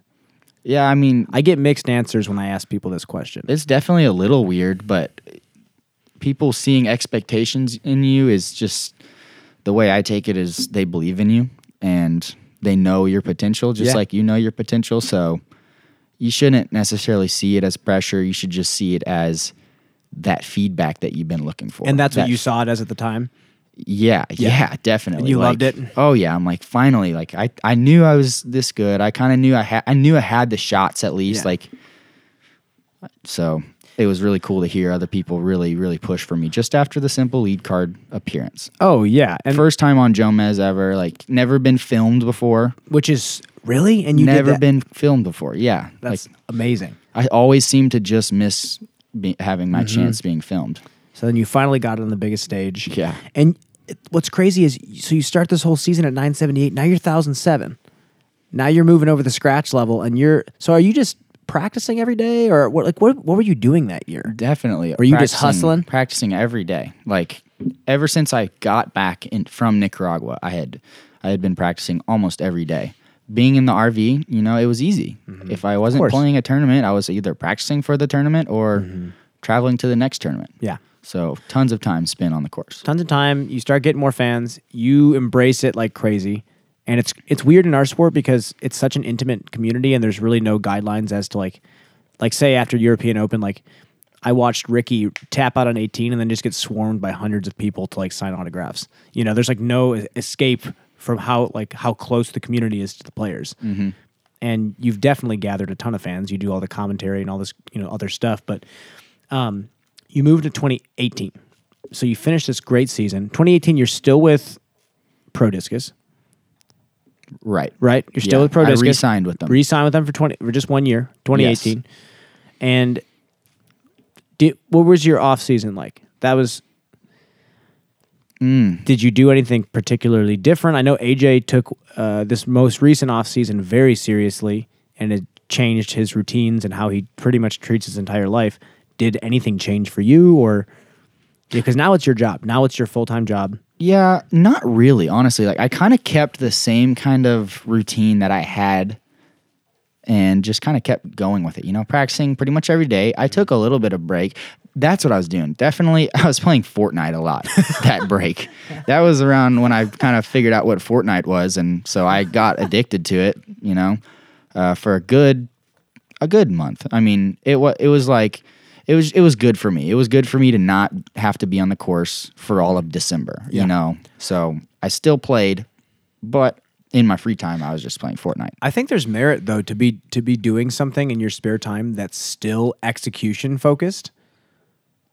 Yeah, I mean, I get mixed answers when I ask people this question. It's definitely a little weird, but people seeing expectations in you is just the way I take it is they believe in you and they know your potential just Yeah. like you know your potential. So you shouldn't necessarily see it as pressure. You should just see it as that feedback that you've been looking for. And that's what you saw it as at the time. Yeah, yeah, definitely. you Like, loved it? Oh yeah, I'm like finally like I I knew I was this good. I kind of knew I had I knew I had the shots at least Yeah. like so it was really cool to hear other people really really push for me just after the simple lead card appearance. Oh yeah, and First time on Jomez ever, like never been filmed before. which is really, and you never been filmed before. Yeah. That's like amazing. I always seem to just miss be, having my Mm-hmm. chance being filmed. So then you finally got it on the biggest stage. Yeah. And it- what's crazy is so you start this whole season at 978. Now you're 1007. Now you're moving over the scratch level and you're so are you just practicing every day or what like what what were you doing that year? Definitely. Were you just hustling? Practicing every day. Like ever since I got back in from Nicaragua, I had I had been practicing almost every day. Being in the RV, you know, it was easy. If I wasn't Mm-hmm. Mm-hmm. playing a tournament, I was either practicing for the tournament or traveling to the next tournament. Yeah. So tons of time spent on the course. tons of time. You start getting more fans. You embrace it like crazy, and it's it's weird in our sport because it's such an intimate community, and there's really no guidelines as to like, like say after European Open, like I watched Ricky tap out on 18 and then just get swarmed by hundreds of people to like sign autographs. You know, there's like no escape from how like how close the community is to the players. And you've definitely gathered a ton of fans. You do all the commentary and all this, you know, other stuff, but um, you moved to 2018. So you finished this great season. 2018, you're still with Prodiscus, Right. right? You're still Yeah, with Pro I re-signed with them. Re-signed with them for 20 for just one year, 2018. And did what was your off season like? That was. Mm. Did you do anything particularly different? I know AJ took uh, this most recent off season very seriously, and it changed his routines and how he pretty much treats his entire life. Did anything change for you, or because now it's your job? Now it's your full time job. Yeah, not really, honestly. Like I kind of kept the same kind of routine that I had and just kind of kept going with it, you know, practicing pretty much every day. I took a little bit of break. That's what I was doing. Definitely I was playing Fortnite a lot that break. That was around when I kind of figured out what Fortnite was and so I got addicted to it, you know, uh, for a good a good month. I mean, it was it was like it was it was good for me. It was good for me to not have to be on the course for all of December, Yeah. you know. So I still played, but in my free time I was just playing Fortnite. I think there's merit though to be to be doing something in your spare time that's still execution focused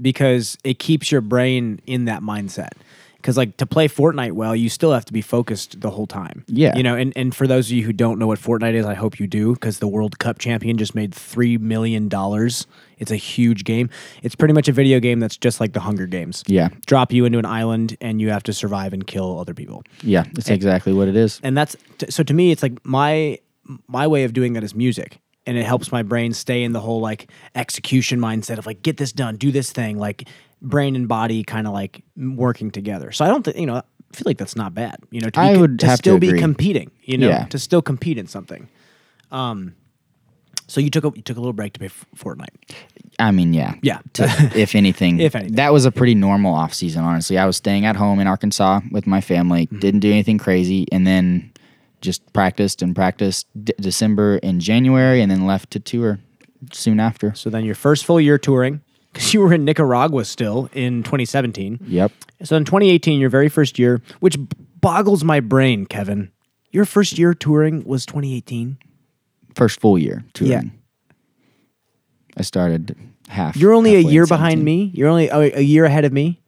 because it keeps your brain in that mindset. Because like to play Fortnite well, you still have to be focused the whole time. Yeah. you know. And and for those of you who don't know what Fortnite is, I hope you do because the World Cup champion just made three million dollars. It's a huge game. It's pretty much a video game that's just like the Hunger Games. Yeah. drop you into an island and you have to survive and kill other people Yeah, that's exactly what it is. and that's t- so to me it's like my my way of doing that is music and it helps my brain stay in the whole like execution mindset of like get this done do this thing like brain and body kind of like working together so i don't think you know I feel like that's not bad you know to, be, I would to have to still be competing you know Yeah. to still compete in something um so you took a you took a little break to play Fortnite I mean, yeah. Yeah. To- if anything. If anything. That was a pretty normal off season, honestly. I was staying at home in Arkansas with my family, Mm-hmm. didn't do anything crazy, and then just practiced and practiced D- December and January, and then left to tour soon after. so then your first full year touring because you were in nicaragua still in 2017 Yep. So in 2018, your very first year, which boggles my brain, Kevin, your first year touring was 2018. First full year touring. Yeah. I started half. You're only a year behind me. You're only a, a year ahead of me.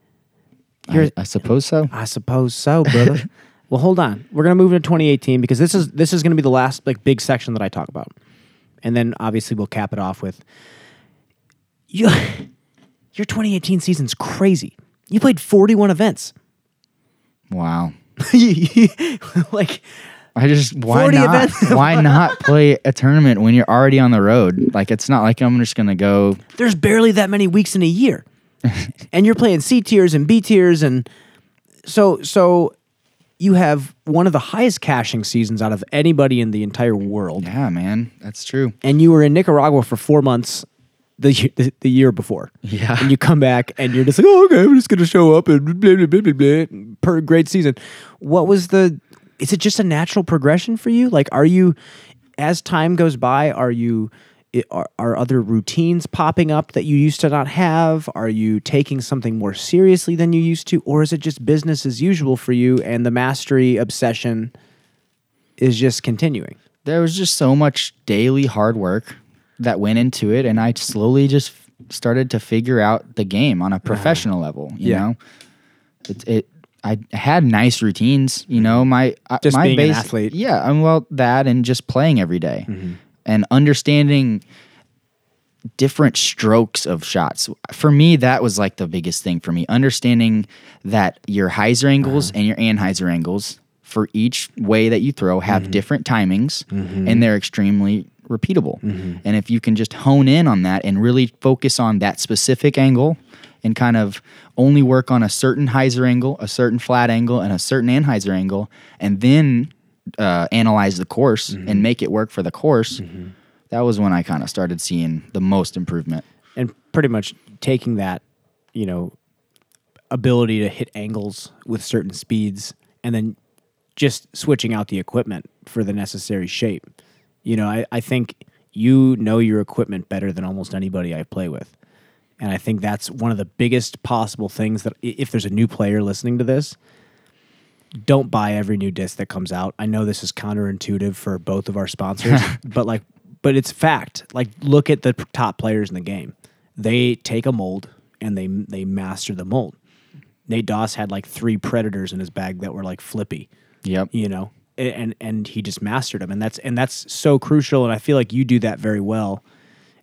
I, I suppose so. I suppose so, brother. well, hold on. We're gonna move into 2018 because this is this is gonna be the last like big section that I talk about, and then obviously we'll cap it off with you. Your 2018 season's crazy. You played 41 events. Wow. like I just why 40 not? why not play a tournament when you're already on the road? Like it's not like I'm just gonna go. there's barely that many weeks in a year. and you're playing C tiers and B tiers and so so you have one of the highest cashing seasons out of anybody in the entire world. Yeah, man, that's true. And you were in Nicaragua for 4 months the year, the, the year before. Yeah. And you come back and you're just like, "Oh, okay, I'm just going to show up and blah blah blah blah blah." Per great season. What was the is it just a natural progression for you? Like are you as time goes by, are you i- are, are other routines popping up that you used to not have? Are you taking something more seriously than you used to? Or is it just business as usual for you and the mastery obsession is just continuing? There was just so much daily hard work that went into it, and I slowly just f- started to figure out the game on a professional level. You Yeah. know, it, it I had nice routines. You know, my uh, Just my being an base, athlete. Yeah, I'm well, that and just playing every day. Mm-hmm. and understanding different strokes of shots. For me, that was like the biggest thing for me. Understanding that your hyzer angles Uh-huh. and your anhyzer angles for each way that you throw have Mm-hmm. different timings and they're extremely repeatable. Mm-hmm. And if you can just hone in on that and really focus on that specific angle and kind of only work on a certain hyzer angle, a certain flat angle, and a certain anhyzer angle, and then uh, analyze the course and mm-hmm. make it work for the course, mm-hmm. that was when I kind of started seeing the most improvement. and pretty much taking that, you know, ability to hit angles with certain speeds and then just switching out the equipment for the necessary shape. You know, I, I think you know your equipment better than almost anybody I play with. And I think that's one of the biggest possible things that if there's a new player listening to this, don't buy every new disc that comes out. I know this is counterintuitive for both of our sponsors, but like but it's fact. Like look at the top players in the game. They take a mold and they they master the mold. Nate Doss had like three predators in his bag that were like flippy Yep. you know and and he just mastered them. And that's and that's so crucial. And i feel like you do that very well.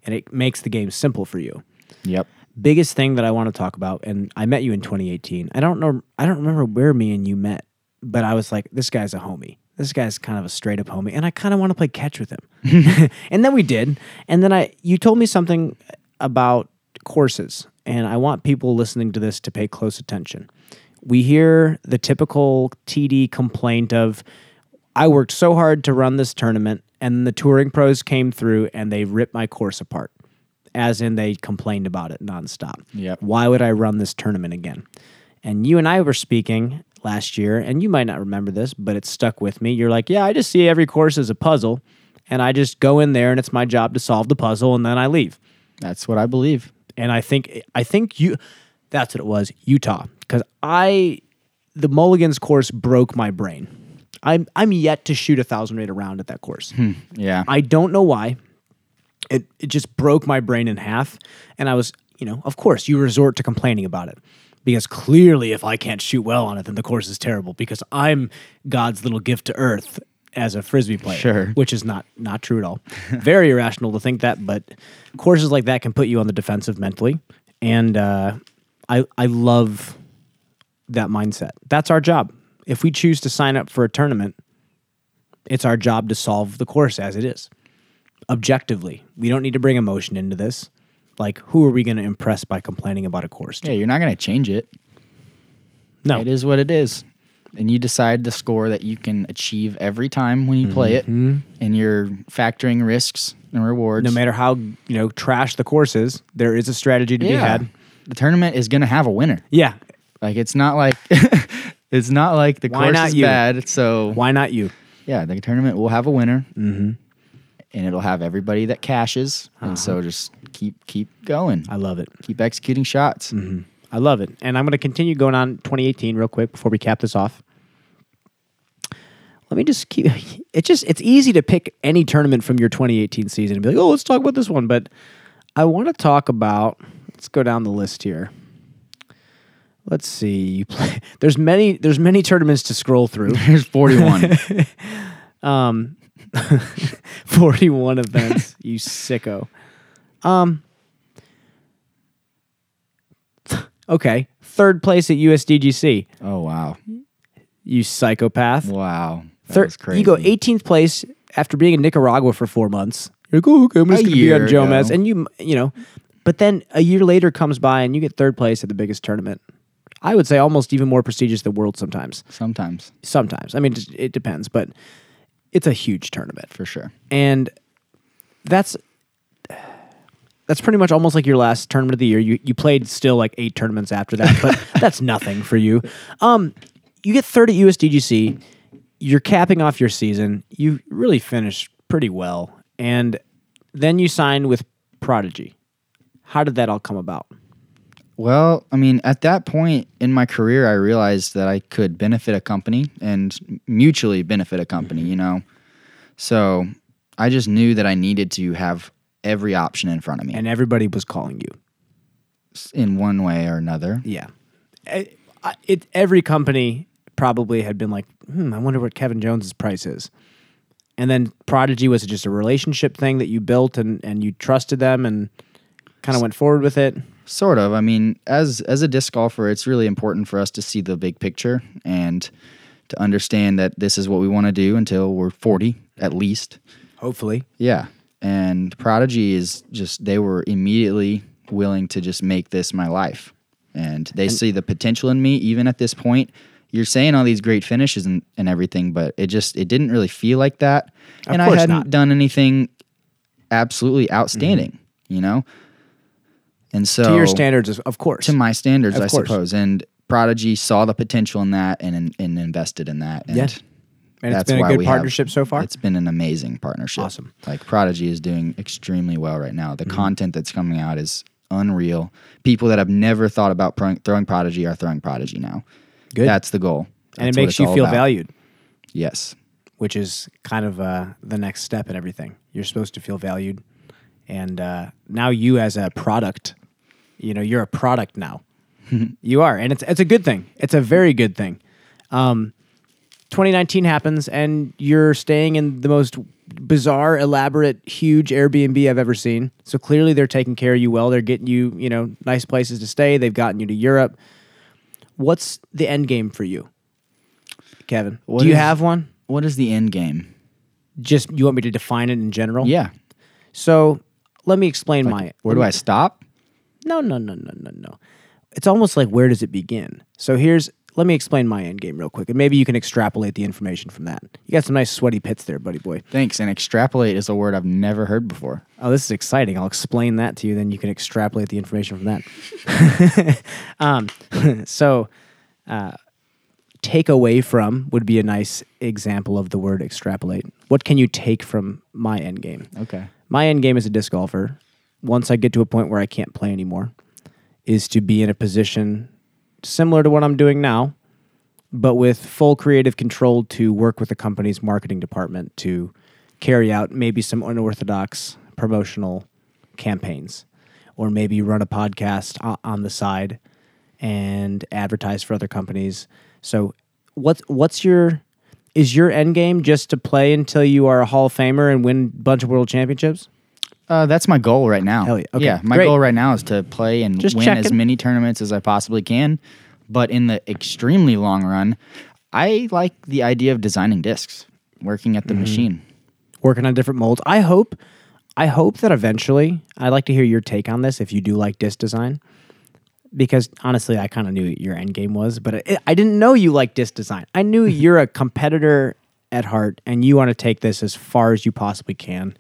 And it makes the game simple for you. Yep. biggest thing that i want to talk about and i met you in 2018 i don't know i don't remember where me and you met but i was like this guy's a homie. This guy's kind of a straight up homie and i kind of want to play catch with him. And then we did. And then i you told me something about courses and i want people listening to this to pay close attention. We hear the typical td complaint of I worked so hard to run this tournament, and the touring pros came through and they ripped my course apart. As in, they complained about it nonstop. Yep. Why would I run this tournament again? And you and I were speaking last year, and you might not remember this, but it stuck with me. You're like, Yeah, I just see every course as a puzzle, and I just go in there, and it's my job to solve the puzzle, and then I leave. That's what I believe. And I think I think you that's what it was, Utah. Because I the Mulligans course broke my brain. I'm I'm yet to shoot a thousand rate around at that course. Yeah. I don't know why. It it just broke my brain in half. And I was, you know, of course you resort to complaining about it. Because clearly if I can't shoot well on it, then the course is terrible because I'm God's little gift to earth as a frisbee player. Sure. Which is not not true at all. Very irrational to think that, but courses like that can put you on the defensive mentally. And uh, I I love that mindset. That's our job. If we choose to sign up for a tournament, it's our job to solve the course as it is. Objectively, we don't need to bring emotion into this. Like, who are we going to impress by complaining about a course? to? yeah, you're not going to change it. no, It is what it is. And you decide the score that you can achieve every time when you play it. Mm-hmm. And you're factoring risks and rewards. no matter how you know trash the course is, there is a strategy to be had. The tournament is going to have a winner. Yeah, Like it's not like it's not like the Why course not is you? bad. So why not you? yeah, the tournament will have a winner, mm-hmm. and it'll have everybody that cashes. And so just keep keep going, Uh-huh. I love it. keep executing shots. I love it. And I'm going to continue going on 2018 real quick before we cap this off. Let me just keep it just it's easy to pick any tournament from your 2018 season and be like, "Oh, let's talk about this one." But I want to talk about let's go down the list here. Let's see. You play There's many there's many tournaments to scroll through. there's 41. 41 events, you sicko. Um Okay, third place at USDGC. oh wow, You psychopath. wow, Third, crazy. you go 18th place after being in Nicaragua for four months. You're like, oh, okay, I'm just A going to be on year Jomez. ago. And you, you know, but then a year later comes by and you get third place at the biggest tournament. I would say almost even more prestigious than World sometimes. Sometimes Sometimes. I mean, it, it depends, but it's a huge tournament. for sure. And that's that's pretty much almost like your last tournament of the year. You you played still like eight tournaments after that, but that's nothing for you. Um, you get third at USDGC. You're capping off your season. You really finished pretty well, and then you signed with Prodigy. How did that all come about? Well, I mean, at that point in my career, I realized that I could benefit a company and mutually benefit a company, you know? So I just knew that I needed to have every option in front of me And everybody was calling you. in one way or another. Yeah, it, I- it every company probably had been like, hmm, I wonder what Kevin Jones's price is. And then Prodigy was just a relationship thing that you built and and you trusted them and kind of went forward with it. Sort of. I mean, as as a disc golfer, it's really important for us to see the big picture and to understand that this is what we want to do until we're 40 at least. Hopefully, Yeah. And Prodigy is just, they were immediately willing to just make this my life. And they see the potential in me, even at this point. You're saying all these great finishes and, and everything, but it just, it didn't really feel like that. and I hadn't not. done anything absolutely mm-hmm. outstanding, you know? And so to your standards, of- course. to my standards, Of I course. suppose. And Prodigy saw the potential in that and and invested in that. And Yeah. And it's that's been a good we have- partnership so far. It's been an amazing partnership. Awesome. Like Prodigy is doing extremely well right now. The content that's coming out is unreal. People that have never thought about pro- throwing Prodigy are throwing Prodigy now. Good. That's the goal. and it makes you feel about. valued, Yes. which is kind of uh, the next step in everything. You're supposed to feel valued, and uh, now you as a product, you know, you're a product now. you are, and it's it's a good thing. It's a very good thing. Um, 2019 happens, and you're staying in the most bizarre, elaborate, huge Airbnb I've ever seen. So clearly, they're taking care of you well. They're getting you, you know, nice places to stay. They've gotten you to Europe. What's the end game for you, Kevin? What Do you is- have one? What is the end game? Just you want me to define it in general? Yeah. So let me explain my. Where do I stop? No, no, no, no, no, no. It's almost like where does it begin? So here's let me explain my end game real quick, and maybe you can extrapolate the information from that. You got some nice sweaty pits there, buddy boy. Thanks. And extrapolate is a word I've never heard before. Oh, this is exciting. I'll explain that to you, then you can extrapolate the information from that. um, so, uh, take away from would be a nice example of the word extrapolate. What can you take from my end game? Okay. My end game as a disc golfer, once I get to a point where I can't play anymore, is to be in a position similar to what I'm doing now, but with full creative control to work with the company's marketing department to carry out maybe some unorthodox promotional campaigns, or maybe run a podcast on the side and advertise for other companies. So, what's what's your is your end game just to play until you are a Hall of Famer and win a bunch of world championships? Uh, that's my goal right now. Hell yeah. Okay, Yeah, my great. goal right now is to play and Just win as many tournaments as I possibly can. But in the extremely long run, I like the idea of designing discs, working at the Mm-hmm. machine. working on different molds. I hope, I hope that eventually, I'd like to hear your take on this if you do like disc design, because honestly, I kind of knew your end game was, but it, I didn't know you like disc design. I knew you're a competitor at heart, and you want to take this as far as you possibly can,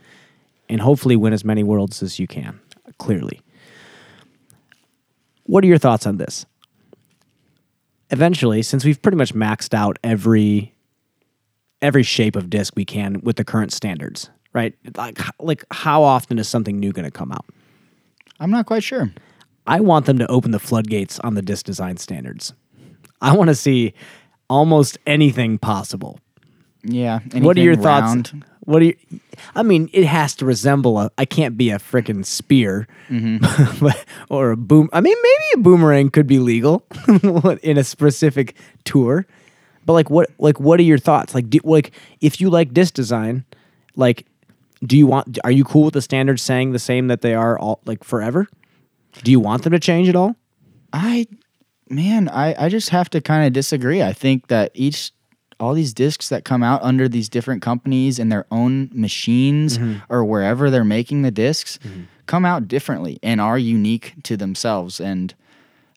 and hopefully win as many worlds as you can. Clearly, what are your thoughts on this? Eventually, since we've pretty much maxed out every every shape of disc we can with the current standards, right? Like, like how often is something new going to come out? I'm not quite sure. I want them to open the floodgates on the disc design standards. I want to see almost anything possible. Yeah. what are your anything thoughts? What are you? I mean, it has to resemble a. I can't be a freaking spear, mm-hmm. but, or a boom. I mean, maybe a boomerang could be legal in a specific tour. But like, what? Like, what are your thoughts? Like, do, like if you like disc design, like, do you want? Are you cool with the standards saying the same that they are all like forever? Do you want them to change at all? I, man, I, I just have to kind of disagree. I think that each, all these discs that come out under these different companies and their own machines mm-hmm. or wherever they're making the discs mm-hmm. come out differently and are unique to themselves. And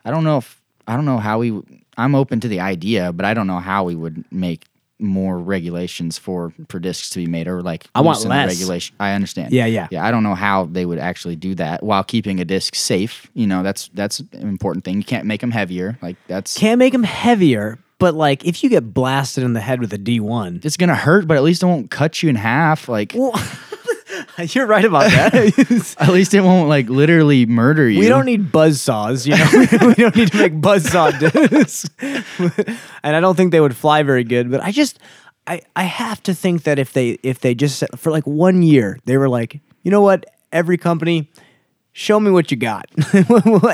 I don't know if, I don't know how we, I'm open to the idea, but I don't know how we would make more regulations for for discs to be made or like I want less. regulation. I understand. Yeah, yeah. Yeah, I don't know how they would actually do that while keeping a disc safe. You know, that's that's an important thing. You can't make them heavier. Like that's Can't make them heavier, but like if you get blasted in the head with a D one, it's gonna hurt, but at least it won't cut you in half. Like well, you're right about that. at least it won't like literally murder you. We don't need buzz saws, you know. we don't need to make buzz saw discs, and I don't think they would fly very good. But I just, I, I have to think that if they, if they just said- for like one year, they were like, you know what, every company, show me what you got,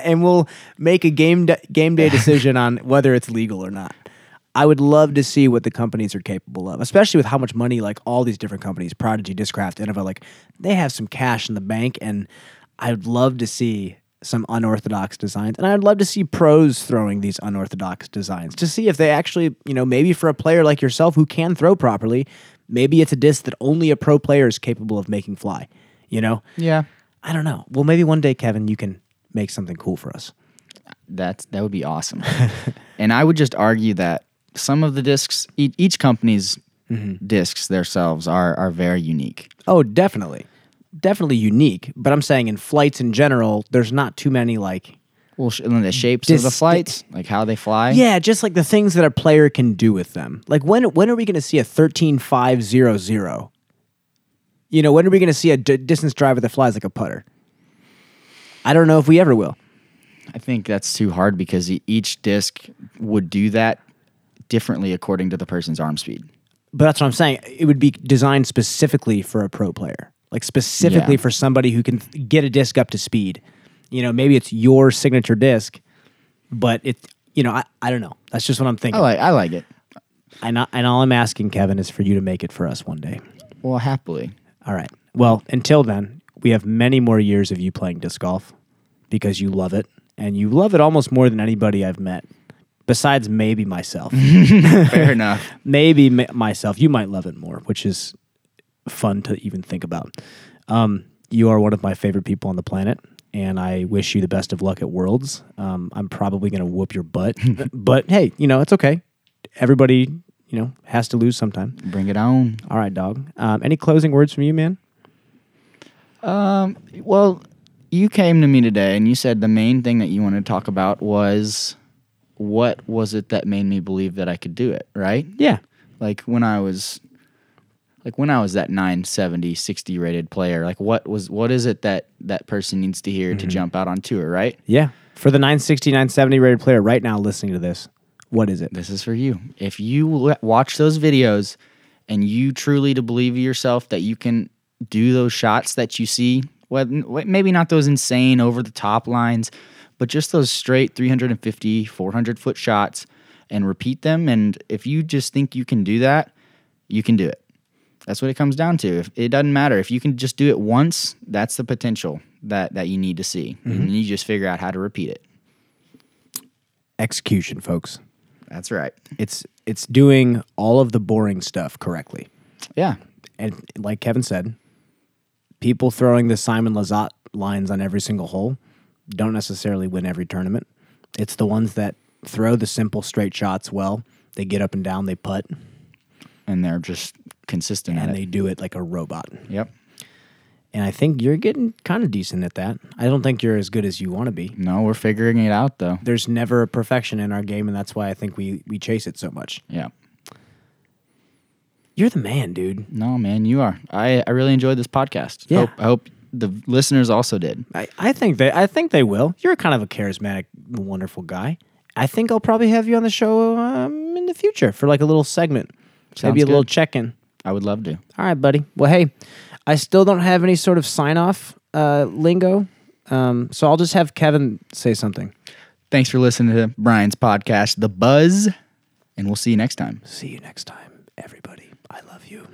and we'll make a game game day decision on whether it's legal or not. I would love to see what the companies are capable of, especially with how much money like all these different companies, Prodigy, Discraft, Innova, like they have some cash in the bank, and I'd love to see some unorthodox designs, and I'd love to see pros throwing these unorthodox designs to see if they actually, you know, maybe for a player like yourself who can throw properly, maybe it's a disc that only a pro player is capable of making fly. You know, Yeah, I don't know. Well, maybe one day, Kevin, you can make something cool for us. that's that would be awesome. and I would just argue that some of the discs, e- each company's Mm-hmm. discs themselves are are very unique. Oh, definitely. Definitely unique. But I'm saying in flights in general, there's not too many like Well, sh- and the shapes of the flights, like how they fly. Yeah, just like the things that a player can do with them. Like when when are we going to see a thirteen five zero zero? You know, when are we going to see a d- distance driver that flies like a putter? I don't know if we ever will. I think that's too hard because each disc would do that differently according to the person's arm speed. But that's what I'm saying. It would be designed specifically for a pro player, like specifically Yeah. for somebody who can get a disc up to speed. You know, maybe it's your signature disc, but it, you know, I, I don't know. That's just what I'm I thinking. like I like it. and, I, and all I'm asking, Kevin, is for you to make it for us one day. Well, happily. All right. Well, until then, we have many more years of you playing disc golf because you love it, and you love it almost more than anybody I've met, besides maybe myself. Fair enough. maybe m- myself. You might love it more, which is fun to even think about. Um, you are one of my favorite people on the planet, and I wish you the best of luck at Worlds. Um, I'm probably going to whoop your butt, but hey, you know it's okay. Everybody, you know, has to lose sometime. Bring it on. All right, dog. Um, any closing words from you, man? Um, well, you came to me today and you said the main thing that you wanted to talk about was what was it that made me believe that I could do it, right? Yeah. Like when I was like when I was that 970 60 rated player, like what was what is it that that person needs to hear to mm-hmm. jump out on tour, right? Yeah. For the 960, 970 rated player right now listening to this, what is it? This is for you. If you watch those videos and you truly to believe yourself that you can do those shots that you see, well, maybe not those insane over the top lines, but just those straight 350, 400 foot shots and repeat them. And if you just think you can do that, you can do it. That's what it comes down to. If, it doesn't matter. If you can just do it once, that's the potential that, that you need to see. And you mm-hmm. just figure out how to repeat it. Execution, folks. That's right. It's it's doing all of the boring stuff correctly. Yeah. And like Kevin said, people throwing the Simon Lizotte lines on every single hole don't necessarily win every tournament. It's the ones that throw the simple straight shots well. They get up and down, they putt, And they're just consistent and they it. do it like a robot. Yep. And I think you're getting kind of decent at that. I don't think you're as good as you want to be. No, we're figuring it out though. There's never a perfection in our game, and that's why I think we we chase it so much. Yeah. You're the man, dude. No, man, you are. I, I really enjoyed this podcast. Yeah. Hope, I hope the listeners also did. I, I think they I think they will. You're kind of a charismatic, wonderful guy. I think I'll probably have you on the show um, in the future for like a little segment, Sounds maybe a little check in. I would love to. All right, buddy. Well, hey, I still don't have any sort of sign off uh, lingo, um, so I'll just have Kevin say something. Thanks for listening to Brian's podcast, The Buzz, and we'll see you next time. See you next time, everybody. I love you.